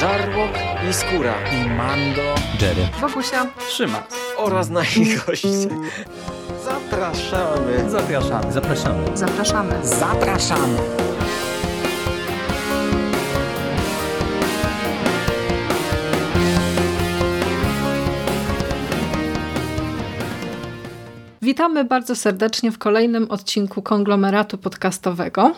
Żarłok i Skóra i Mando, Jerry, Wokusia, Trzyma oraz nasi goście. Zapraszamy. Zapraszamy. zapraszamy. zapraszamy. Zapraszamy. Witamy bardzo serdecznie w kolejnym odcinku konglomeratu podcastowego.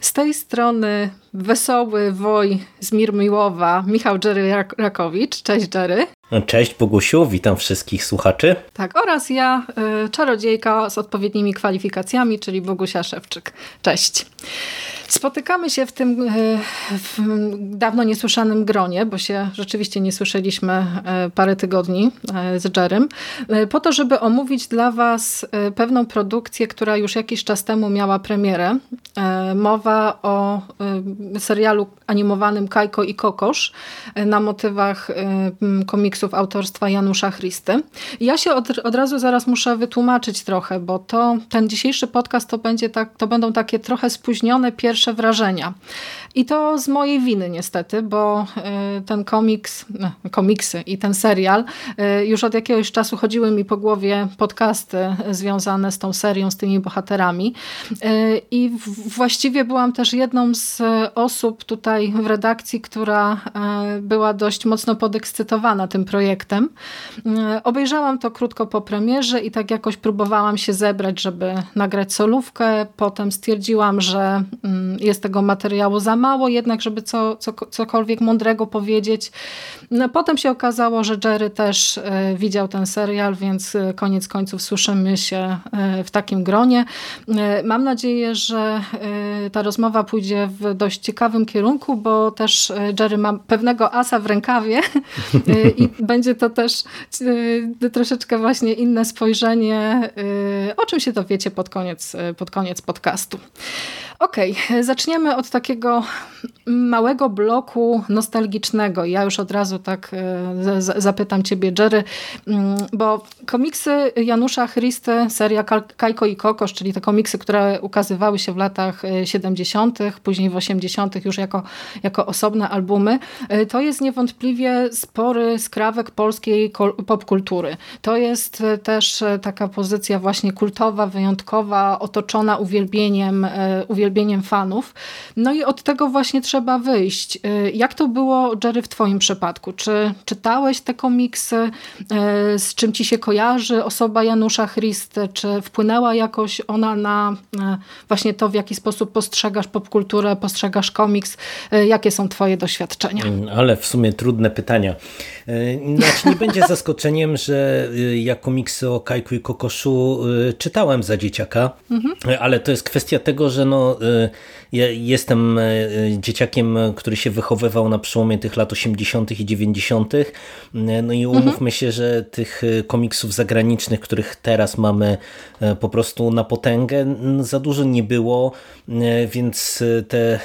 Z tej strony wesoły woj z Mirmiłowa, Michał Jerry Rak Rakowicz. Cześć Jerry. Cześć Bogusiu, witam wszystkich słuchaczy. Tak, oraz ja, y, czarodziejka z odpowiednimi kwalifikacjami, czyli Bogusia Szewczyk. Cześć. Spotykamy się w tym y, w dawno niesłyszanym gronie, bo się rzeczywiście nie słyszeliśmy y, parę tygodni z Jerem, po to, żeby omówić dla Was pewną produkcję, która już jakiś czas temu miała premierę. Mowa o serialu animowanym Kajko i Kokosz y, na motywach m, komiksów autorstwa Janusza Christy. Ja się od, od razu zaraz muszę wytłumaczyć trochę, bo to ten dzisiejszy podcast to, będzie tak, to będą takie trochę spóźnione pierwsze wrażenia. I to z mojej winy niestety, bo y, ten komiks, komiksy i ten serial już od jakiegoś czasu chodziły mi po głowie podcasty związane z tą serią, z tymi bohaterami. I właściwie byłam też jedną z osób tutaj w redakcji, która y, była dość mocno podekscytowana tym projektem. Y, Obejrzałam to krótko po premierze i tak jakoś próbowałam się zebrać, żeby nagrać solówkę. Potem stwierdziłam, że mm, jest tego materiału za mało, jednak żeby co, co, cokolwiek mądrego powiedzieć. No, potem się okazało, że Jerry też e, widział ten serial, więc e, koniec końców słyszymy się e, w takim gronie. E, Mam nadzieję, że e, ta rozmowa pójdzie w dość ciekawym kierunku, bo też e, Jerry ma pewnego asa w rękawie e, i będzie to też e, troszeczkę właśnie inne spojrzenie, o czym się dowiecie pod koniec, pod koniec podcastu. Okej, zaczniemy od takiego małego bloku nostalgicznego. Ja już od razu tak zapytam ciebie, Jerry, mm, bo komiksy Janusza Christy, seria Kajko i Kokosz, czyli te komiksy, które ukazywały się w latach e, 70., później w 80., już jako, jako osobne albumy, e, to jest niewątpliwie spory skrawek polskiej popkultury. To jest e, też e, taka pozycja właśnie kultowa, wyjątkowa, otoczona uwielbieniem, uwielbieniem fanów. No i od tego właśnie trzeba wyjść. Jak to było, Jerry, w twoim przypadku? Czy czytałeś te komiksy? Z czym ci się kojarzy osoba Janusza Christy? Czy wpłynęła jakoś ona na właśnie to, w jaki sposób postrzegasz popkulturę, postrzegasz komiks? E, Jakie są twoje doświadczenia? Ale w sumie trudne pytania. E, Znaczy nie będzie zaskoczeniem, że e, ja komiksy o Kajku i Kokoszu czytałem za dzieciaka, E, ale to jest kwestia tego, że no, ja jestem e, dzieciakiem, który się wychowywał na przełomie tych lat 80. i 90. E, No i umówmy się, że tych e, komiksów zagranicznych, których teraz mamy e, po prostu na potęgę, za dużo nie było, e, więc e, te e,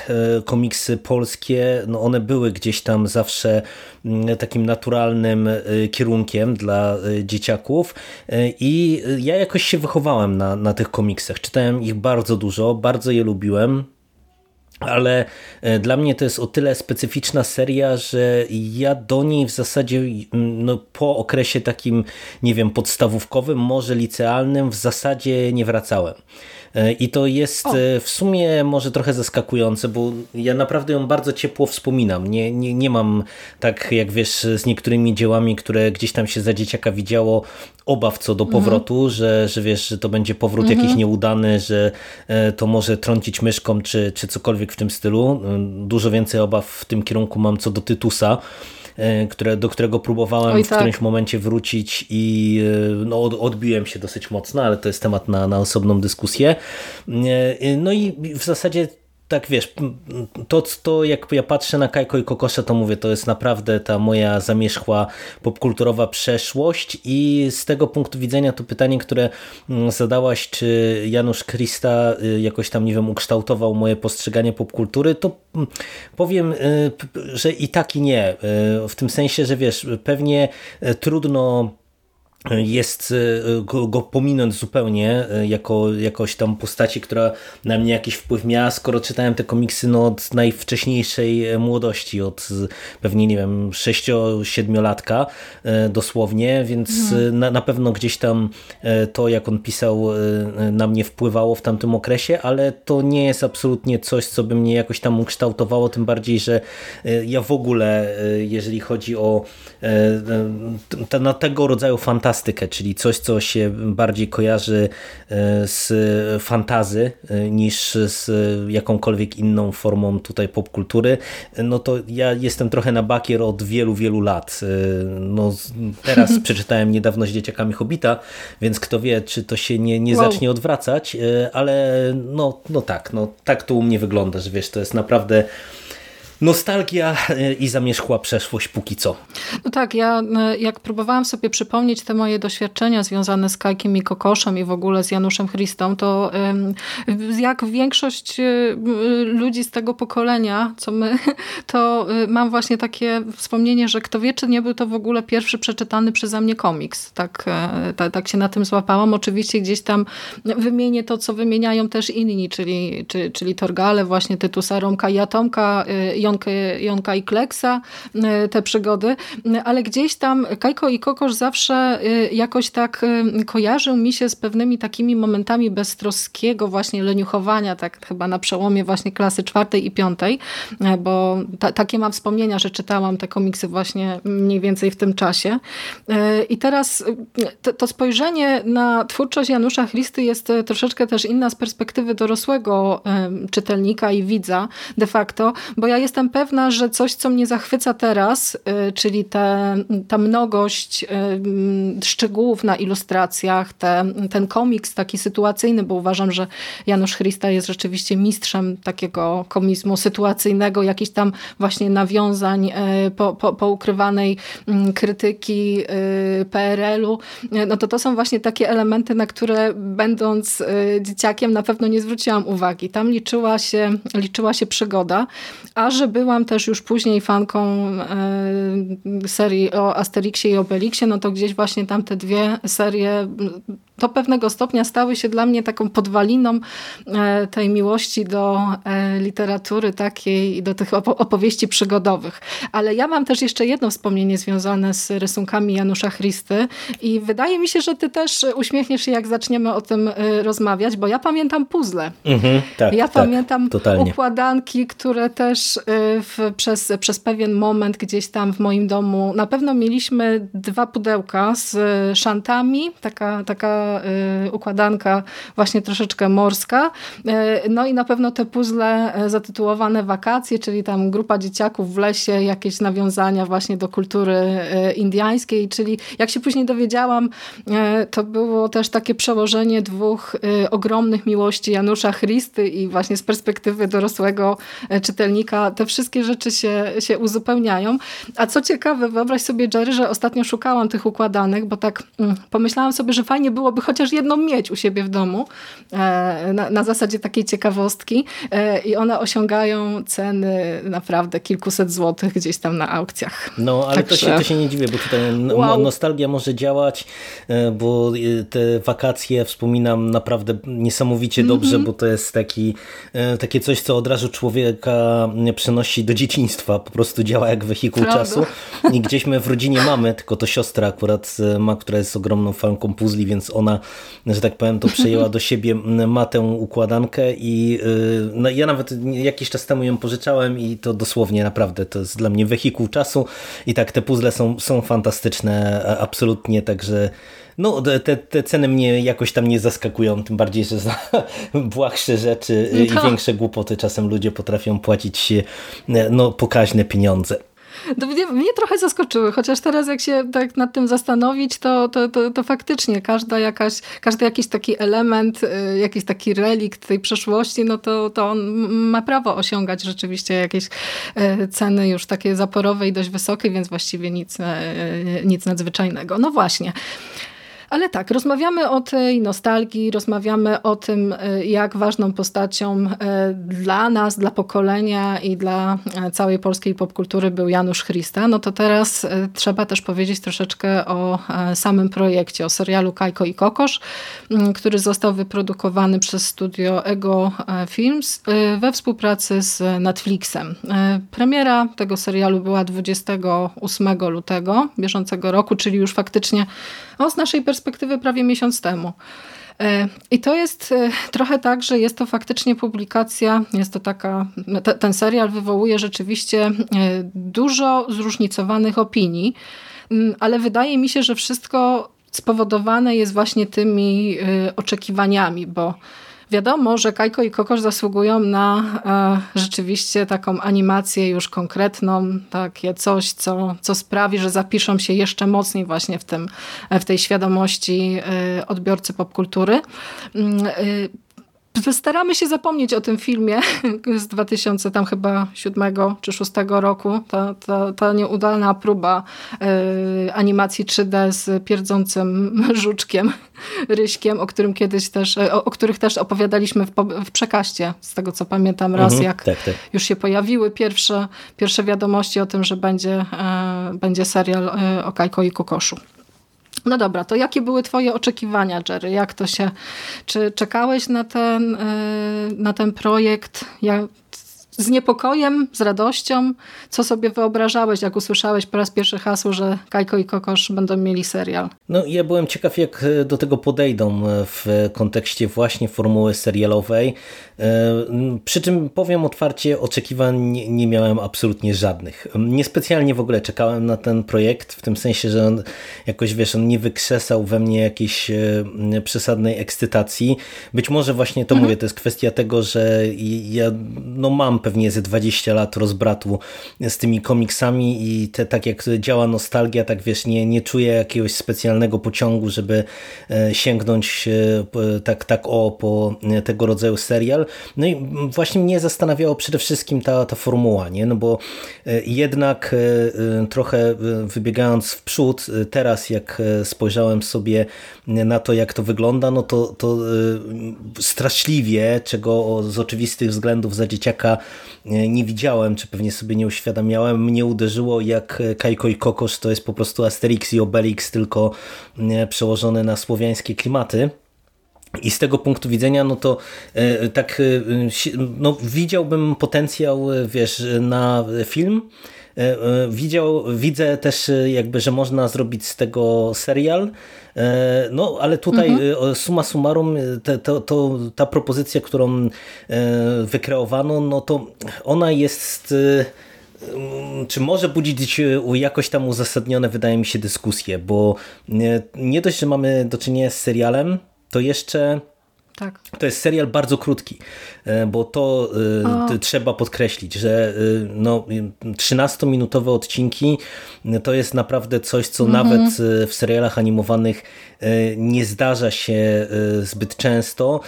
komiksy polskie, no one były gdzieś tam zawsze mm, takim naturalnym e, kierunkiem dla e, dzieciaków E, i e, ja jakoś się wychowałem na, na tych komiksach. Czytałem ich bardzo dużo, bardzo je lubiłem. Ale e, dla mnie to jest o tyle specyficzna seria, że ja do niej w zasadzie mm, no, po okresie takim, nie wiem, podstawówkowym, może licealnym, w zasadzie nie wracałem. E, I to jest O. e, w sumie może trochę zaskakujące, bo ja naprawdę ją bardzo ciepło wspominam. Nie, nie, nie mam tak jak wiesz z niektórymi dziełami, które gdzieś tam się za dzieciaka widziało, obaw co do powrotu, że, że wiesz, że to będzie powrót jakiś nieudany, że e, to może trącić myszką czy, czy cokolwiek w tym stylu. Dużo więcej obaw w tym kierunku mam co do Tytusa które, do którego próbowałem Oj, w tak. którymś momencie wrócić i e, no, od, odbiłem się dosyć mocno, ale to jest temat na, na osobną dyskusję. E, No i w zasadzie tak wiesz, to, to jak ja patrzę na Kajko i Kokosza, to mówię, to jest naprawdę ta moja zamierzchła popkulturowa przeszłość i z tego punktu widzenia to pytanie, które mm, zadałaś, czy Janusz Krista y, jakoś tam, nie wiem, ukształtował moje postrzeganie popkultury, to mm, powiem, y, że i tak i nie. Y, W tym sensie, że wiesz, pewnie trudno jest go, go pominąć zupełnie jako jakoś tam postaci, która na mnie jakiś wpływ miała, skoro czytałem te komiksy no, od najwcześniejszej młodości, od pewnie, nie wiem, 6-7 latka dosłownie, więc mhm. na, na pewno gdzieś tam to, jak on pisał, na mnie wpływało w tamtym okresie, ale to nie jest absolutnie coś, co by mnie jakoś tam ukształtowało, tym bardziej, że ja w ogóle, jeżeli chodzi o na tego rodzaju fantastykę, czyli coś, co się bardziej kojarzy e, z fantazy e, niż z jakąkolwiek inną formą tutaj popkultury, no to ja jestem trochę na bakier od wielu, wielu lat. E, no, teraz przeczytałem niedawno z dzieciakami Hobita, więc kto wie, czy to się nie, nie wow. zacznie odwracać, ale no, no tak, no tak to u mnie wygląda, że wiesz, to jest naprawdę nostalgia e, i zamierzchła przeszłość póki co. No tak, ja e, jak próbowałam sobie przypomnieć te moje doświadczenia związane z Kajkiem i Kokoszem i w ogóle z Januszem Christą, to jak większość e, ludzi z tego pokolenia, co my, to mam właśnie takie wspomnienie, że kto wie, czy nie był to w ogóle pierwszy przeczytany przeze mnie komiks. Tak, tak, tak się na tym złapałam. Oczywiście gdzieś tam wymienię to, co wymieniają też inni, czyli, czyli, czyli Torgale, właśnie Tytusa Romka i Atomka, Jonkę, Jonka i Kleksa, e, te przygody, ale gdzieś tam Kajko i Kokosz zawsze e, jakoś tak e, kojarzył mi się z pewnymi takimi momentami beztroskiego właśnie leniuchowania, tak chyba na przełomie właśnie klasy czwartej i piątej, bo ta, takie mam wspomnienia, że czytałam te komiksy właśnie mniej więcej w tym czasie. I teraz to, to spojrzenie na twórczość Janusza Christy jest troszeczkę też inna z perspektywy dorosłego czytelnika i widza de facto, bo ja jestem jestem pewna, że coś, co mnie zachwyca teraz, y, czyli te, ta mnogość y, szczegółów na ilustracjach, te, ten komiks taki sytuacyjny, bo uważam, że Janusz Christa jest rzeczywiście mistrzem takiego komizmu sytuacyjnego, jakichś tam właśnie nawiązań y, po, po, poukrywanej mm, krytyki PRL-u, no to to są właśnie takie elementy, na które będąc dzieciakiem na pewno nie zwróciłam uwagi. Tam liczyła się, liczyła się przygoda, a że byłam też już później fanką e, serii o Asterixie i Obelixie, no to gdzieś właśnie tam te dwie serie do pewnego stopnia stały się dla mnie taką podwaliną e, tej miłości do e, literatury takiej i do tych opowieści przygodowych. Ale ja mam też jeszcze jedno wspomnienie związane z rysunkami Janusza Christy i wydaje mi się, że ty też uśmiechniesz się, jak zaczniemy o tym rozmawiać, bo ja pamiętam puzzle. Mhm, tak, ja tak, pamiętam totalnie. układanki, które też w, przez, przez pewien moment gdzieś tam w moim domu. Na pewno mieliśmy dwa pudełka z szantami, taka, taka y, układanka właśnie troszeczkę morska. Y, no i na pewno te puzzle zatytułowane Wakacje, czyli tam grupa dzieciaków w lesie, jakieś nawiązania właśnie do kultury indiańskiej, czyli jak się później dowiedziałam, to było też takie przełożenie dwóch ogromnych miłości Janusza Christy i właśnie z perspektywy dorosłego czytelnika te wszystkie rzeczy się, się uzupełniają. A co ciekawe, wyobraź sobie Jerry, że ostatnio szukałam tych układanek, bo tak mm, pomyślałam sobie, że fajnie byłoby chociaż jedną mieć u siebie w domu e, na, na zasadzie takiej ciekawostki e, i one osiągają ceny naprawdę kilkuset złotych gdzieś tam na aukcjach. No, ale Także... to, się, to się nie dziwię, bo tutaj wow. nostalgia może działać, e, bo te wakacje wspominam naprawdę niesamowicie mm -hmm. dobrze, bo to jest taki, takie coś, co od razu człowieka przenosi do dzieciństwa, po prostu działa jak wehikuł Prawda. czasu i gdzieś my w rodzinie mamy, tylko to siostra akurat ma, która jest ogromną fanką puzli, więc ona, że tak powiem, to przejęła do siebie, ma tę układankę i y, no, ja nawet jakiś czas temu ją pożyczałem i to dosłownie naprawdę to jest dla mnie wehikuł czasu i tak te puzzle są, są fantastyczne, absolutnie, także no, te, te ceny mnie jakoś tam nie zaskakują, tym bardziej, że za błahsze rzeczy no. i większe głupoty czasem ludzie potrafią płacić no, pokaźne pieniądze. To mnie, mnie, trochę zaskoczyły, chociaż teraz jak się tak nad tym zastanowić, to, to, to, to, faktycznie każda jakaś, każdy jakiś taki element, y, jakiś taki relikt tej przeszłości, no to, to on ma prawo osiągać rzeczywiście jakieś y, ceny już takie zaporowe i dość wysokie, więc właściwie nic, nic nadzwyczajnego. No właśnie. Ale tak, rozmawiamy o tej nostalgii, rozmawiamy o tym, e, jak ważną postacią e, dla nas, dla pokolenia i dla e, całej polskiej popkultury był Janusz Christa. No to teraz trzeba też powiedzieć troszeczkę o samym projekcie, o serialu Kajko i Kokosz, który został wyprodukowany przez studio Ego Films we współpracy z Netflixem. Premiera tego serialu była 28 lutego bieżącego roku, czyli już faktycznie no, z naszej perspektywy prawie miesiąc temu. E, I to jest e, trochę tak, że jest to faktycznie publikacja, jest to taka, ten serial wywołuje rzeczywiście e, dużo zróżnicowanych opinii, ale wydaje mi się, że wszystko spowodowane jest właśnie tymi oczekiwaniami, bo Wiadomo, że Kajko i Kokosz zasługują na e, rzeczywiście taką animację już konkretną, takie coś, co, co sprawi, że zapiszą się jeszcze mocniej właśnie w, tym, w tej świadomości e, odbiorcy popkultury. E, Staramy się zapomnieć o tym filmie z 2000 tam chyba 7 czy 6 roku. Ta, ta, ta nieudolna próba y, animacji 3D z pierdzącym żuczkiem, ryśkiem, o którym kiedyś też, e, o, o których też opowiadaliśmy w, w, przekaście, z tego co pamiętam raz, mhm, jak tak, tak. już się pojawiły pierwsze, pierwsze wiadomości o tym, że będzie, y, będzie serial y, o Kajko i Kokoszu. No dobra, to jakie były twoje oczekiwania, Jerry? Jak to się, czy czekałeś na ten, e, na ten projekt? Z niepokojem, z radością? Co sobie wyobrażałeś, jak usłyszałeś po raz pierwszy hasło, że Kajko i Kokosz będą mieli serial? No ja byłem ciekaw, jak do tego podejdą w kontekście właśnie formuły serialowej. E, przy czym powiem otwarcie, oczekiwań nie miałem absolutnie żadnych. Niespecjalnie w ogóle czekałem na ten projekt, w tym sensie, że on jakoś, wiesz, on nie wykrzesał we mnie jakiejś e, przesadnej ekscytacji. Być może właśnie to mhm. mówię, to jest kwestia tego, że ja no, mam pewnie ze 20 lat rozbratu z tymi komiksami i te, tak jak działa nostalgia, tak wiesz, nie, nie czuję jakiegoś specjalnego pociągu, żeby e, sięgnąć tak, tak o po tego rodzaju serial. No i właśnie mnie zastanawiało przede wszystkim ta, ta formuła, nie? no bo e, jednak e, e, trochę wybiegając w przód, teraz jak spojrzałem sobie na to, jak to wygląda, no to, to straszliwie, czego z oczywistych względów za dzieciaka nie widziałem, czy pewnie sobie nie uświadamiałem, mnie uderzyło jak Kajko i Kokosz to jest po prostu Asterix i Obelix, tylko przełożone na słowiańskie klimaty. I z tego punktu widzenia, no to e, tak e, no, widziałbym potencjał, e, wiesz, na film. Widział, widzę też jakby, że można zrobić z tego serial, no ale tutaj mhm. suma summarum te, to, to, ta propozycja, którą wykreowano, no to ona jest czy może budzić jakoś tam uzasadnione, wydaje mi się, dyskusje, bo nie dość, że mamy do czynienia z serialem, to jeszcze tak. To jest serial bardzo krótki, e, bo to y, trzeba podkreślić, że y, no, 13-minutowe odcinki to jest naprawdę coś, co mm -hmm. nawet w serialach animowanych nie zdarza się zbyt często,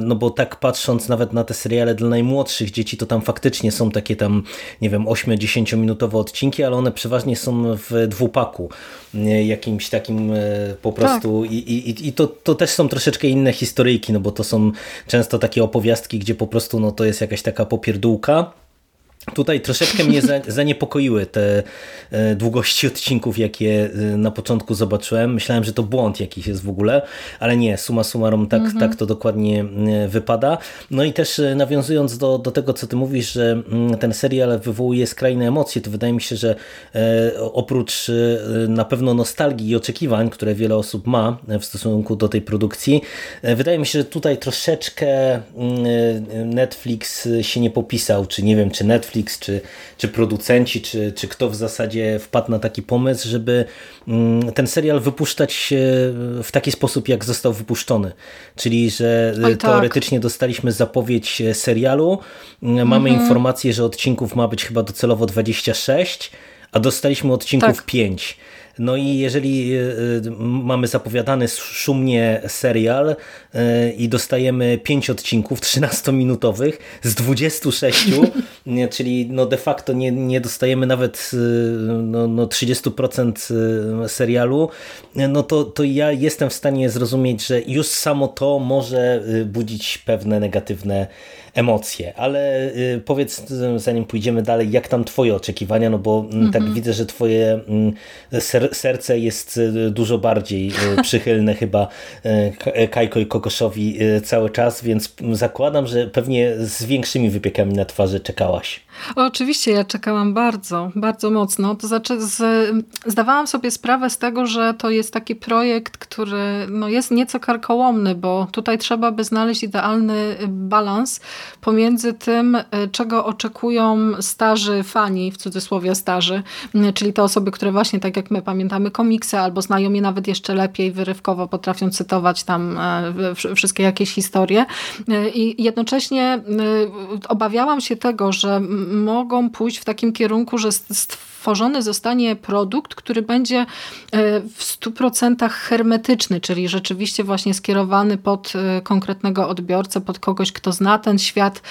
no bo tak patrząc nawet na te seriale dla najmłodszych dzieci, to tam faktycznie są takie tam, nie wiem, 8-10 minutowe odcinki, ale one przeważnie są w dwupaku jakimś takim po prostu tak. i, i, i to, to też są troszeczkę inne historyjki, no bo to są często takie opowiastki, gdzie po prostu no, to jest jakaś taka popierdółka, Tutaj troszeczkę mnie zaniepokoiły te e, długości odcinków, jakie e, na początku zobaczyłem. Myślałem, że to błąd jakiś jest w ogóle, ale nie, suma summarum tak, mhm. tak to dokładnie e, wypada. No i też nawiązując do, do tego, co ty mówisz, że mm, ten serial wywołuje skrajne emocje, to wydaje mi się, że oprócz na pewno nostalgii i oczekiwań, które wiele osób ma w stosunku do tej produkcji, wydaje mi się, że tutaj troszeczkę mm, Netflix się nie popisał, czy nie wiem, czy Netflix Netflix, czy, czy producenci, czy, czy kto w zasadzie wpadł na taki pomysł, żeby mm, ten serial wypuszczać w taki sposób, jak został wypuszczony. Czyli, że Oj, tak. teoretycznie dostaliśmy zapowiedź serialu, mm, mamy mhm. informację, że odcinków ma być chyba docelowo 26, a dostaliśmy odcinków tak. 5. No i jeżeli mamy zapowiadany szumnie serial i dostajemy 5 odcinków 13-minutowych z 26, czyli no de facto nie, nie dostajemy nawet no, no 30% serialu, no to, to ja jestem w stanie zrozumieć, że już samo to może budzić pewne negatywne emocje, ale y, powiedz, zanim pójdziemy dalej, jak tam twoje oczekiwania, no bo mm, tak mhm. widzę, że twoje mm, serce jest y, dużo bardziej y, przychylne chyba Kajko i Kokoszowi cały czas, więc zakładam, że pewnie z większymi wypiekami na twarzy czekałaś. Oczywiście, ja czekałam bardzo, bardzo mocno. To znaczy, z, zdawałam sobie sprawę z tego, że to jest taki projekt, który no, jest nieco karkołomny, bo tutaj trzeba by znaleźć idealny balans pomiędzy tym, e, czego oczekują starzy fani, w cudzysłowie starzy, czyli te osoby, które właśnie tak jak my pamiętamy komiksy albo znają je nawet jeszcze lepiej, wyrywkowo potrafią cytować tam e, wszystkie jakieś historie e, i jednocześnie obawiałam się tego, że mogą pójść w takim kierunku, że stworzony zostanie produkt, który będzie w 100% hermetyczny, czyli rzeczywiście właśnie skierowany pod konkretnego odbiorcę, pod kogoś, kto zna ten świat.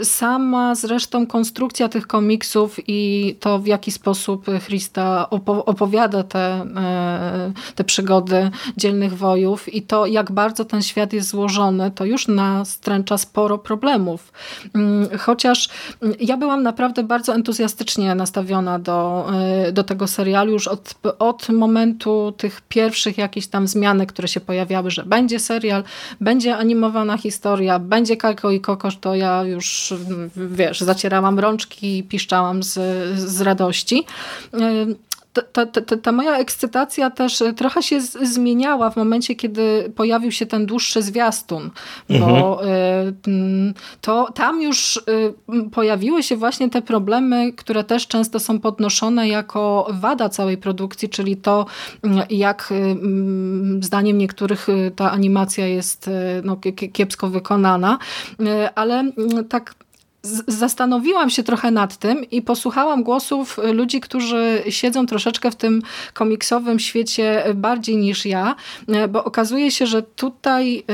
Y, sama zresztą konstrukcja tych komiksów i to w jaki sposób Christa opowiada te, te przygody dzielnych wojów i to jak bardzo ten świat jest złożony, to już nastręcza sporo problemów. Y, chociaż ja byłam naprawdę bardzo entuzjastycznie nastawiona do, do tego serialu. Już od, od momentu tych pierwszych jakichś tam zmianek, które się pojawiały, że będzie serial, będzie animowana historia, będzie Kajko i Kokosz, to ja już, wiesz, zacierałam rączki i piszczałam z, z radości ta, ta, ta, moja ekscytacja też trochę się z, zmieniała w momencie, kiedy pojawił się ten dłuższy zwiastun, bo mhm. to tam już y, pojawiły się właśnie te problemy, które też często są podnoszone jako wada całej produkcji, czyli to, jak zdaniem niektórych ta animacja jest no, kiepsko wykonana, ale tak zastanowiłam się trochę nad tym i posłuchałam głosów ludzi, którzy siedzą troszeczkę w tym komiksowym świecie bardziej niż ja, bo okazuje się, że tutaj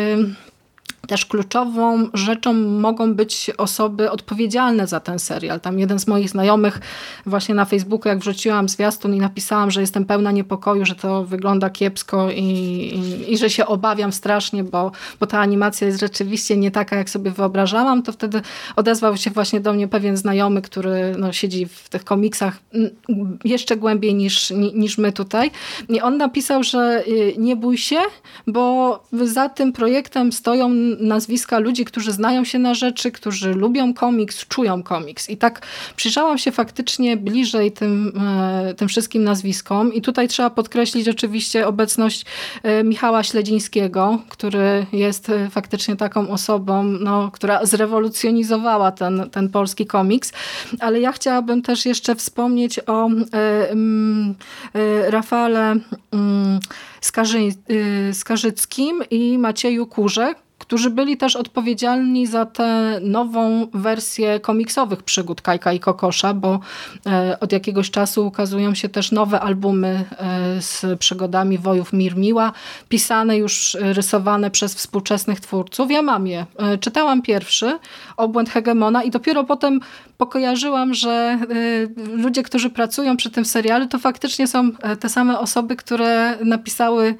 też kluczową rzeczą mogą być osoby odpowiedzialne za ten serial. Tam jeden z moich znajomych właśnie na Facebooku, jak wrzuciłam zwiastun i napisałam, że jestem pełna niepokoju, że to wygląda kiepsko i, i, i, że się obawiam strasznie, bo, bo ta animacja jest rzeczywiście nie taka, jak sobie wyobrażałam, to wtedy odezwał się właśnie do mnie pewien znajomy, który no, siedzi w tych komiksach jeszcze głębiej niż, niż my tutaj. I on napisał, że y, nie bój się, bo za tym projektem stoją nazwiska ludzi, którzy znają się na rzeczy, którzy lubią komiks, czują komiks. I tak przyjrzałam się faktycznie bliżej tym, e, tym wszystkim nazwiskom i tutaj trzeba podkreślić oczywiście obecność e, Michała Śledzińskiego, który jest e, faktycznie taką osobą, no, która zrewolucjonizowała ten, ten polski komiks, ale ja chciałabym też jeszcze wspomnieć o Rafale Skarzy, Skarżyckim i Macieju Kurze, którzy byli też odpowiedzialni za tę nową wersję komiksowych przygód Kajka i Kokosza, bo e, od jakiegoś czasu ukazują się też nowe albumy e, z przygodami wojów Mirmiła, pisane już, e, rysowane przez współczesnych twórców. Ja mam je. Czytałam pierwszy, Obłęd Hegemona i dopiero potem pokojarzyłam, że ludzie, którzy pracują przy tym serialu, to faktycznie są te same osoby, które napisały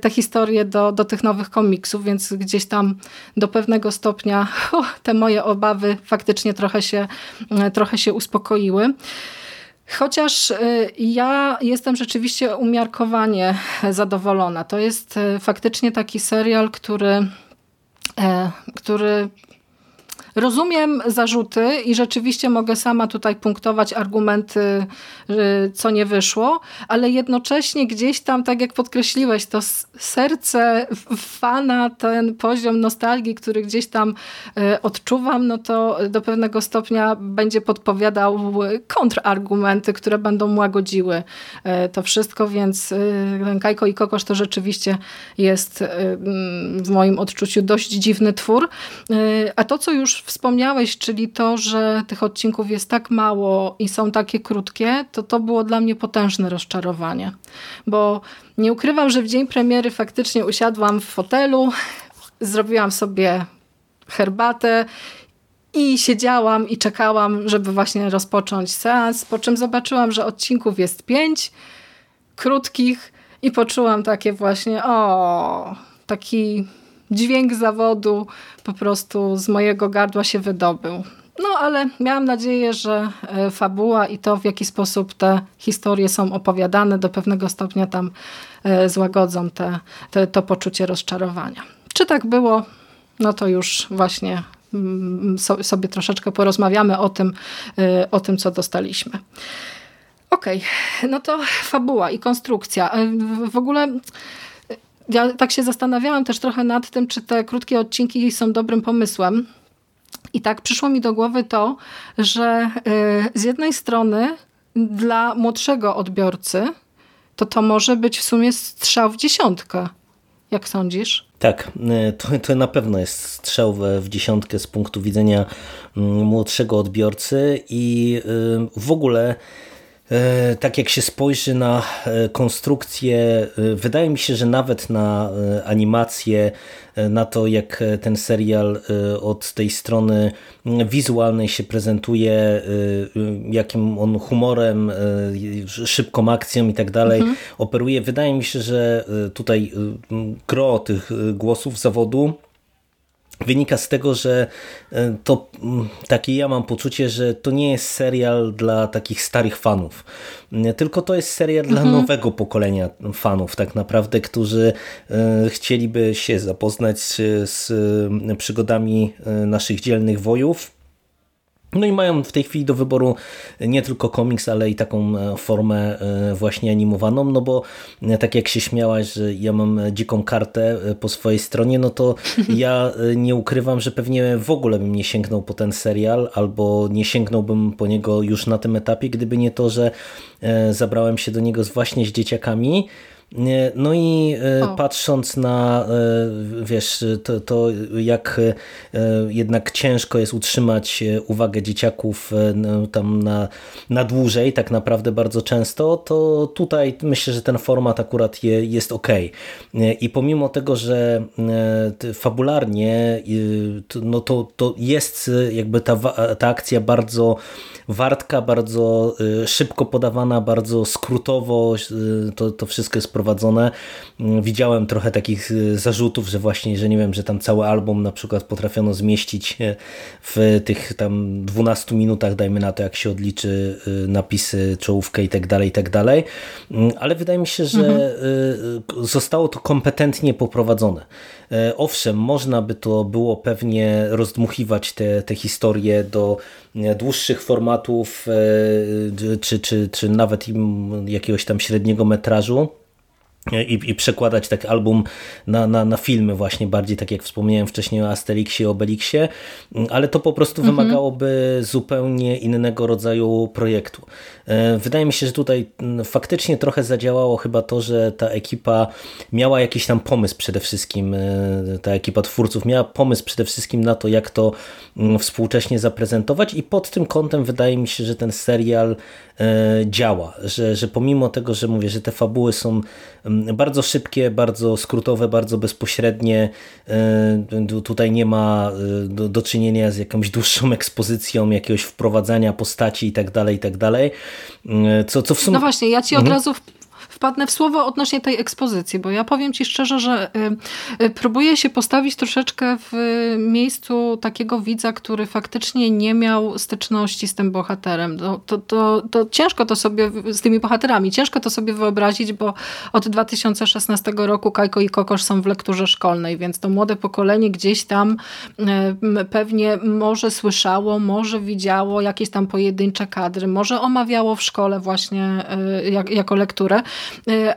te historie do, do tych nowych komiksów, więc gdzieś tam do pewnego stopnia te moje obawy faktycznie trochę się, trochę się uspokoiły. Chociaż y, ja jestem rzeczywiście umiarkowanie zadowolona. To jest y, faktycznie taki serial, który, e, który Rozumiem zarzuty i rzeczywiście mogę sama tutaj punktować argumenty, co nie wyszło, ale jednocześnie gdzieś tam, tak jak podkreśliłeś, to serce fana, ten poziom nostalgii, który gdzieś tam e, odczuwam, no to do pewnego stopnia będzie podpowiadał kontrargumenty, które będą łagodziły to wszystko, więc Kajko i Kokosz to rzeczywiście jest w moim odczuciu dość dziwny twór. A to, co już wspomniałeś, czyli to, że tych odcinków jest tak mało i są takie krótkie, to to było dla mnie potężne rozczarowanie. Bo nie ukrywam, że w dzień premiery faktycznie usiadłam w fotelu, zrobiłam sobie herbatę i siedziałam i czekałam, żeby właśnie rozpocząć seans, po czym zobaczyłam, że odcinków jest pięć, krótkich i poczułam takie właśnie, o, taki dźwięk zawodu po prostu z mojego gardła się wydobył. No ale miałam nadzieję, że e, fabuła i to w jaki sposób te historie są opowiadane do pewnego stopnia tam e, złagodzą te, te, to poczucie rozczarowania. Czy tak było? No to już właśnie mm, sobie troszeczkę porozmawiamy o tym, e, o tym co dostaliśmy. Okej, okay. no to fabuła i konstrukcja. W ogóle ja tak się zastanawiałam też trochę nad tym, czy te krótkie odcinki są dobrym pomysłem. I tak przyszło mi do głowy to, że y, z jednej strony dla młodszego odbiorcy to to może być w sumie strzał w dziesiątkę. Jak sądzisz? Tak, y, to, to na pewno jest strzał w dziesiątkę z punktu widzenia mm, młodszego odbiorcy i y, w ogóle tak jak się spojrzy na e, konstrukcję, e, wydaje mi się, że nawet na animację, na to jak ten serial od tej strony wizualnej się prezentuje, jakim on humorem, szybką akcją i tak dalej mhm. operuje, wydaje mi się, że tutaj gro tych głosów zawodu wynika z tego, że e, to mm, takie ja mam poczucie, że to nie jest serial dla takich starych fanów, tylko to jest serial mhm. dla nowego pokolenia fanów tak naprawdę, którzy e, chcieliby się zapoznać z przygodami e, naszych dzielnych wojów no i mają w tej chwili do wyboru nie tylko komiks, ale i taką e, formę e, właśnie animowaną, no bo e, tak jak się śmiałaś, że ja mam dziką kartę po swojej stronie, no to ja nie ukrywam, że pewnie w ogóle bym nie sięgnął po ten serial, albo nie sięgnąłbym po niego już na tym etapie, gdyby nie to, że zabrałem się do niego właśnie z dzieciakami, no i e, o. patrząc na, e, wiesz, to, to jak e, jednak ciężko jest utrzymać uwagę dzieciaków no, tam na, na dłużej, tak naprawdę bardzo często, to tutaj myślę, że ten format akurat je, jest ok. I pomimo tego, że fabularnie no to, to jest jakby ta, ta akcja bardzo wartka, bardzo szybko podawana, bardzo skrótowo, to, to wszystko jest prowadzone. Mm, widziałem trochę takich y, zarzutów, że właśnie, że nie wiem, że tam cały album na przykład potrafiono zmieścić e, w tych tam 12 minutach, dajmy na to, jak się odliczy y, napisy, czołówkę i tak dalej, i tak dalej. Mm, ale wydaje mi się, że mhm. Y, zostało to kompetentnie poprowadzone. E, owszem, można by to było pewnie rozdmuchiwać te, te historie do e, dłuższych formatów, czy, czy, czy nawet jakiegoś tam średniego metrażu i, i przekładać tak album na, na, na filmy właśnie bardziej, tak jak wspomniałem wcześniej o Asterixie, Obelixie, ale to po prostu mhm. wymagałoby zupełnie innego rodzaju projektu. E, wydaje mi się, że tutaj faktycznie trochę zadziałało chyba to, że ta ekipa miała jakiś tam pomysł przede wszystkim, e, ta ekipa twórców miała pomysł przede wszystkim na to, jak to współcześnie zaprezentować i pod tym kątem wydaje mi się, że ten serial e, działa, że, że pomimo tego, że mówię, że te fabuły są bardzo szybkie, bardzo skrótowe, bardzo bezpośrednie, tutaj nie ma do, do czynienia z jakąś dłuższą ekspozycją, jakiegoś wprowadzania postaci i tak dalej, i tak dalej, co, co w sumie... No właśnie, ja ci od mhm. razu wpadnę w słowo odnośnie tej ekspozycji, bo ja powiem ci szczerze, że y, y, próbuję się postawić troszeczkę w miejscu takiego widza, który faktycznie nie miał styczności z tym bohaterem. To, to, to, to ciężko to sobie, z tymi bohaterami, ciężko to sobie wyobrazić, bo od 2016 roku Kajko i Kokosz są w lekturze szkolnej, więc to młode pokolenie gdzieś tam pewnie może słyszało, może widziało jakieś tam pojedyncze kadry, może omawiało w szkole właśnie jako lekturę.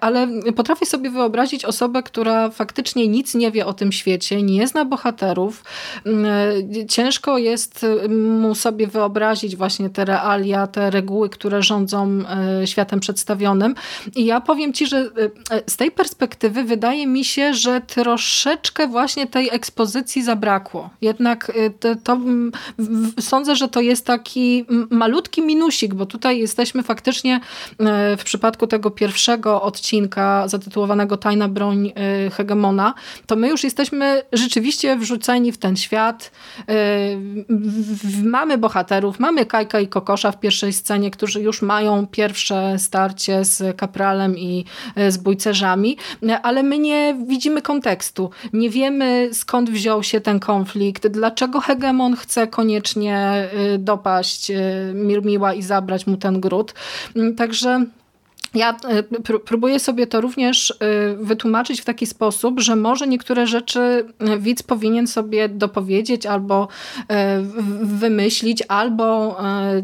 Ale potrafię sobie wyobrazić osobę, która faktycznie nic nie wie o tym świecie, nie zna bohaterów. Ciężko jest mu sobie wyobrazić właśnie te realia, te reguły, które rządzą światem przedstawionym. I ja powiem ci, że z tej perspektywy wydaje mi się, że troszeczkę właśnie tej ekspozycji zabrakło. Jednak to, to sądzę, że to jest taki malutki minusik, bo tutaj jesteśmy faktycznie e, w przypadku tego pierwszego odcinka zatytułowanego Tajna broń e, hegemona, to my już jesteśmy rzeczywiście wrzuceni w ten świat. E, mamy bohaterów, mamy Kajka i Kokosza w pierwszej scenie, którzy już mają pierwsze starcie z kapralem i z bójcerzami, ale my nie widzimy kontekstu. Nie wiemy skąd wziął się ten konflikt, dlaczego hegemon chce koniecznie y, dopaść y, Mirmiła i zabrać mu ten gród. Także ja y, próbuję sobie to również y, wytłumaczyć w taki sposób, że może niektóre rzeczy y, widz powinien sobie dopowiedzieć albo wymyślić, albo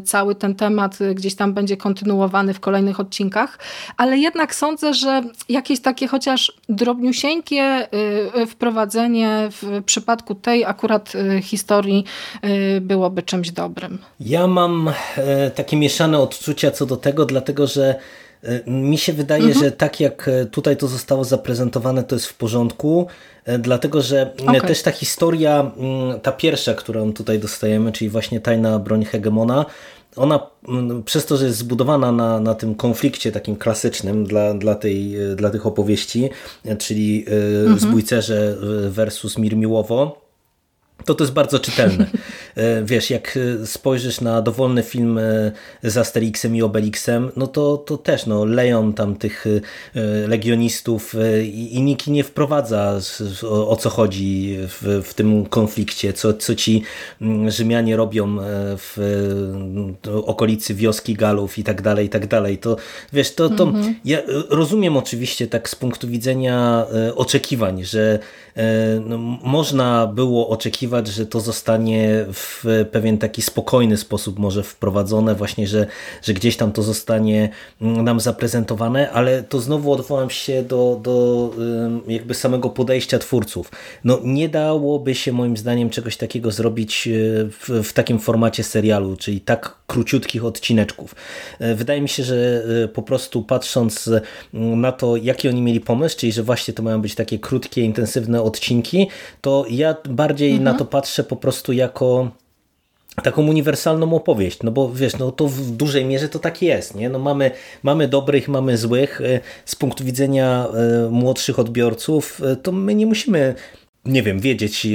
cały ten temat gdzieś tam będzie kontynuowany w kolejnych odcinkach, ale jednak sądzę, że jakieś takie chociaż drobniusieńkie wprowadzenie w przypadku tej akurat historii byłoby czymś dobrym. Ja mam e, takie mieszane odczucia co do tego, dlatego że E, mi się wydaje, mhm. że tak jak e, tutaj to zostało zaprezentowane, to jest w porządku, e, dlatego że okay. też ta historia, mm, ta pierwsza, którą tutaj dostajemy, czyli właśnie tajna broń hegemona, ona mm, przez to, że jest zbudowana na, na tym konflikcie takim klasycznym dla, dla, tej, dla tych opowieści, czyli mhm. zbójcerze versus Mirmiłowo, to to jest bardzo czytelne. E, wiesz, jak e, spojrzysz na dowolny film e, z Asterixem i Obelixem, no to, to też no, leją tam tych legionistów i, i nikt nie wprowadza o, o co chodzi w, w tym konflikcie, co, co ci mm, Rzymianie robią w okolicy wioski Galów i tak dalej, i tak dalej. To wiesz, to, to mhm. ja rozumiem oczywiście tak z punktu widzenia oczekiwań, że no, można było oczekiwać, że to zostanie w pewien taki spokojny sposób może wprowadzone, właśnie, że, że gdzieś tam to zostanie mm, nam zaprezentowane, ale to znowu odwołam się do, do jakby samego podejścia twórców. No nie dałoby się moim zdaniem czegoś takiego zrobić e, w, w takim formacie serialu, czyli tak króciutkich odcineczków. E, wydaje mi się, że e, po prostu patrząc na to, jaki oni mieli pomysł, czyli że właśnie to mają być takie krótkie, intensywne odcinki, to ja bardziej mhm. na to patrzę po prostu jako taką uniwersalną opowieść, no bo wiesz, no to w dużej mierze to tak jest, nie? No mamy, mamy dobrych, mamy złych, e, z punktu widzenia e, młodszych odbiorców, e, to my nie musimy nie wiem, wiedzieć,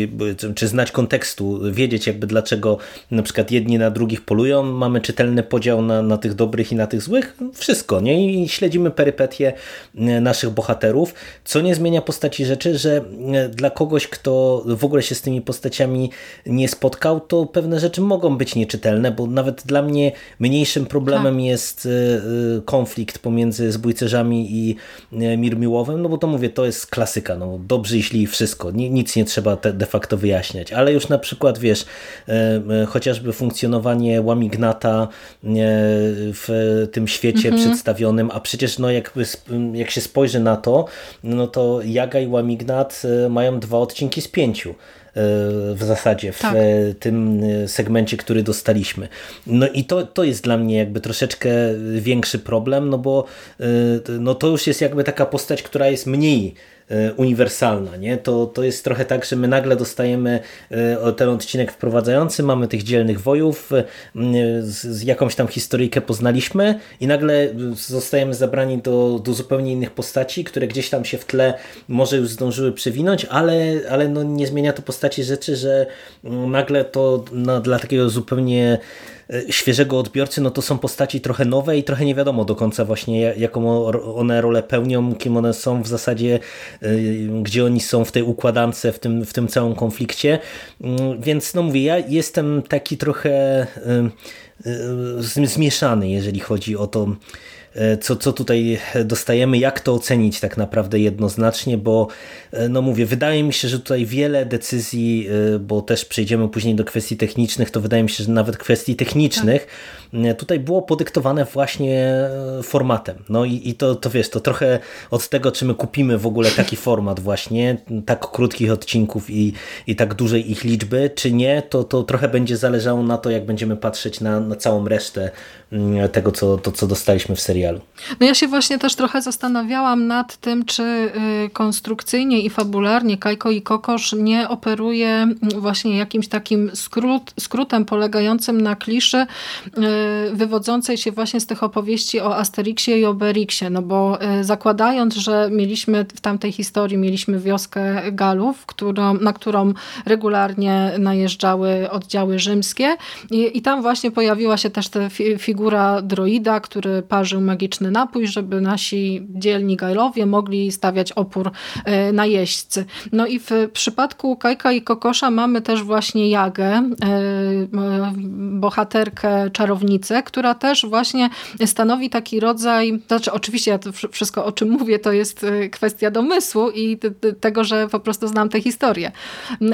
czy znać kontekstu, wiedzieć jakby dlaczego na przykład jedni na drugich polują, mamy czytelny podział na, na tych dobrych i na tych złych, wszystko, nie? I śledzimy perypetie e, naszych bohaterów, co nie zmienia postaci rzeczy, że e, dla kogoś, kto w ogóle się z tymi postaciami nie spotkał, to pewne rzeczy mogą być nieczytelne, bo nawet dla mnie mniejszym problemem tak. jest e, konflikt pomiędzy zbójcerzami i Mirmiłowem, no bo to mówię, to jest klasyka, no dobrzy jeśli wszystko, nie, nic nie trzeba de facto wyjaśniać. Ale już na przykład, wiesz, e, e, chociażby funkcjonowanie Łamignata e, w tym świecie mhm. przedstawionym, a przecież no jakby, jak się spojrzy na to, no to Jaga i Łamignat mają dwa odcinki z pięciu w zasadzie w tak. tym segmencie, który dostaliśmy. No i to, to jest dla mnie jakby troszeczkę większy problem, no bo no to już jest jakby taka postać, która jest mniej E, uniwersalna. Nie? To, to jest trochę tak, że my nagle dostajemy e, ten odcinek wprowadzający, mamy tych dzielnych wojów, e, z, z jakąś tam historyjkę poznaliśmy i nagle zostajemy zabrani do, do zupełnie innych postaci, które gdzieś tam się w tle może już zdążyły przewinąć, ale, ale no nie zmienia to postaci rzeczy, że nagle to no, dla takiego zupełnie E, świeżego odbiorcy, no to są postaci trochę nowe i trochę nie wiadomo do końca właśnie jaką one rolę pełnią, kim one są w zasadzie, e, gdzie oni są w tej układance, w tym, w tym całym konflikcie. Mm, więc no mówię, ja jestem taki trochę e, zmieszany, jeżeli chodzi o to, E, co, co tutaj dostajemy, jak to ocenić tak naprawdę jednoznacznie, bo e, no mówię, wydaje mi się, że tutaj wiele decyzji, e, bo też przejdziemy później do kwestii technicznych, to wydaje mi się, że nawet kwestii technicznych tak. tutaj było podyktowane właśnie formatem. No i, i to, to wiesz, to trochę od tego, czy my kupimy w ogóle taki format właśnie, tak krótkich odcinków i, i tak dużej ich liczby, czy nie, to, to trochę będzie zależało na to, jak będziemy patrzeć na, na całą resztę mm, tego, co, to, co dostaliśmy w serialu serialu. No ja się właśnie też trochę zastanawiałam nad tym, czy y, konstrukcyjnie i fabularnie Kajko i Kokosz nie operuje mm, właśnie jakimś takim skrót, skrótem polegającym na kliszy y, wywodzącej się właśnie z tych opowieści o Asterixie i Obelixie, no bo y, zakładając, że mieliśmy w tamtej historii mieliśmy wioskę Galów, którą, na którą regularnie najeżdżały oddziały rzymskie i, i tam właśnie pojawiła się też ta figura droida, który parzył magiczny napój, żeby nasi dzielni gajlowie mogli stawiać opór e, najeźdźcy. No i w przypadku Kajka i Kokosza mamy też właśnie Jagę, e, bohaterkę czarownicę, która też właśnie stanowi taki rodzaj, znaczy oczywiście ja to wszystko o czym mówię to jest e, kwestia domysłu i tego, że po prostu znam tę historię.